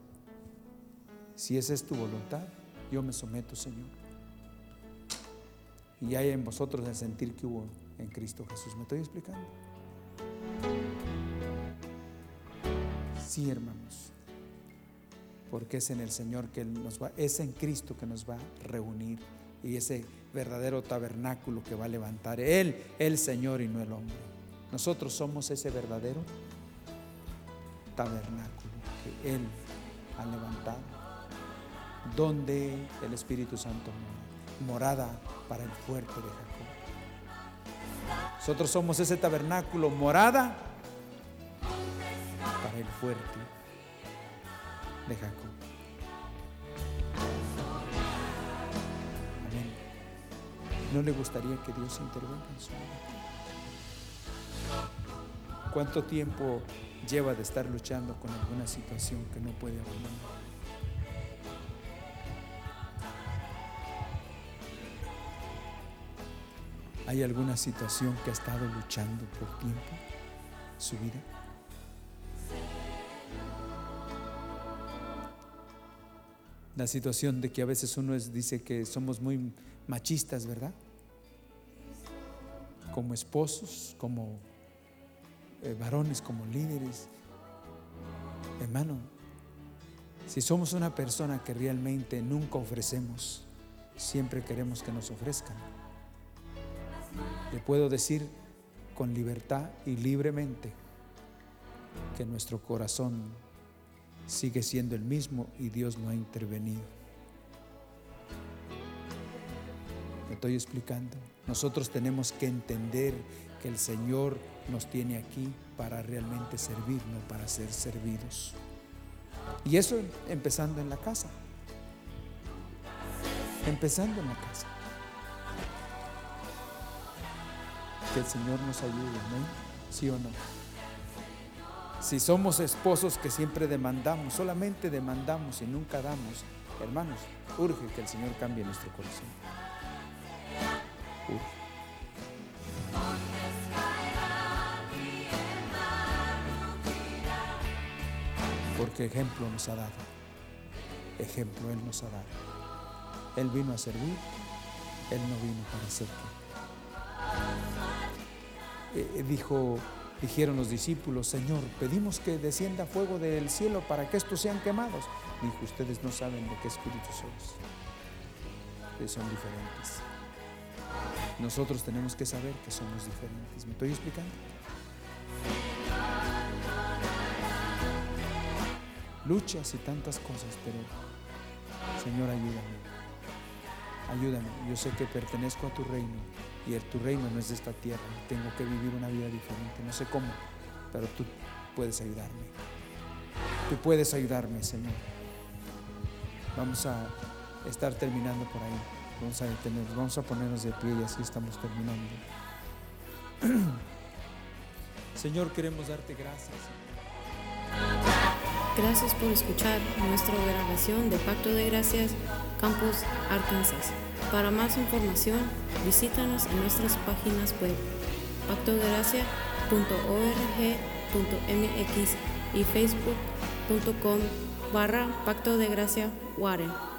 si esa es tu voluntad, yo me someto, Señor. Y hay en vosotros el sentir que hubo en Cristo Jesús. ¿Me estoy explicando? Sí, hermanos. Porque es en el Señor que nos va, es en Cristo que nos va a reunir y ese verdadero tabernáculo que va a levantar Él, el Señor y no el hombre. Nosotros somos ese verdadero tabernáculo que Él ha levantado, donde el Espíritu Santo morada para el fuerte de Jacob. Nosotros somos ese tabernáculo morada para el fuerte de Jacob. ¿No le gustaría que Dios intervenga en su vida? ¿Cuánto tiempo lleva de estar luchando con alguna situación que no puede abandonar? ¿Hay alguna situación que ha estado luchando por tiempo su vida? La situación de que a veces uno dice que somos muy machistas, ¿verdad? Como esposos, como eh, varones, como líderes. Hermano, si somos una persona que realmente nunca ofrecemos, siempre queremos que nos ofrezcan. Le puedo decir con libertad y libremente que nuestro corazón sigue siendo el mismo y Dios no ha intervenido. Me estoy explicando. Nosotros tenemos que entender que el Señor nos tiene aquí para realmente servir, no para ser servidos. Y eso empezando en la casa. Empezando en la casa. Que el Señor nos ayude, ¿no? ¿Sí o no? Si somos esposos que siempre demandamos, solamente demandamos y nunca damos, hermanos, urge que el Señor cambie nuestro corazón. Porque ejemplo nos ha dado. Ejemplo Él nos ha dado. Él vino a servir, Él no vino para servir. Eh, dijo, dijeron los discípulos, Señor, pedimos que descienda fuego del cielo para que estos sean quemados. Dijo, ustedes no saben de qué espíritu sois. Ustedes son diferentes. Nosotros tenemos que saber que somos diferentes. ¿Me estoy explicando? Luchas y tantas cosas, pero Señor, ayúdame. Ayúdame. Yo sé que pertenezco a tu reino y el, tu reino no es de esta tierra. Tengo que vivir una vida diferente. No sé cómo, pero tú puedes ayudarme. Tú puedes ayudarme, Señor. Vamos a estar terminando por ahí. Vamos a vamos a ponernos de pie y así estamos terminando. Señor, queremos darte gracias. Gracias por escuchar nuestra grabación de Pacto de Gracias Campus Arkansas. Para más información, visítanos en nuestras páginas web pactodegracia.org.mx y facebook.com barra Pacto de Gracia Warren.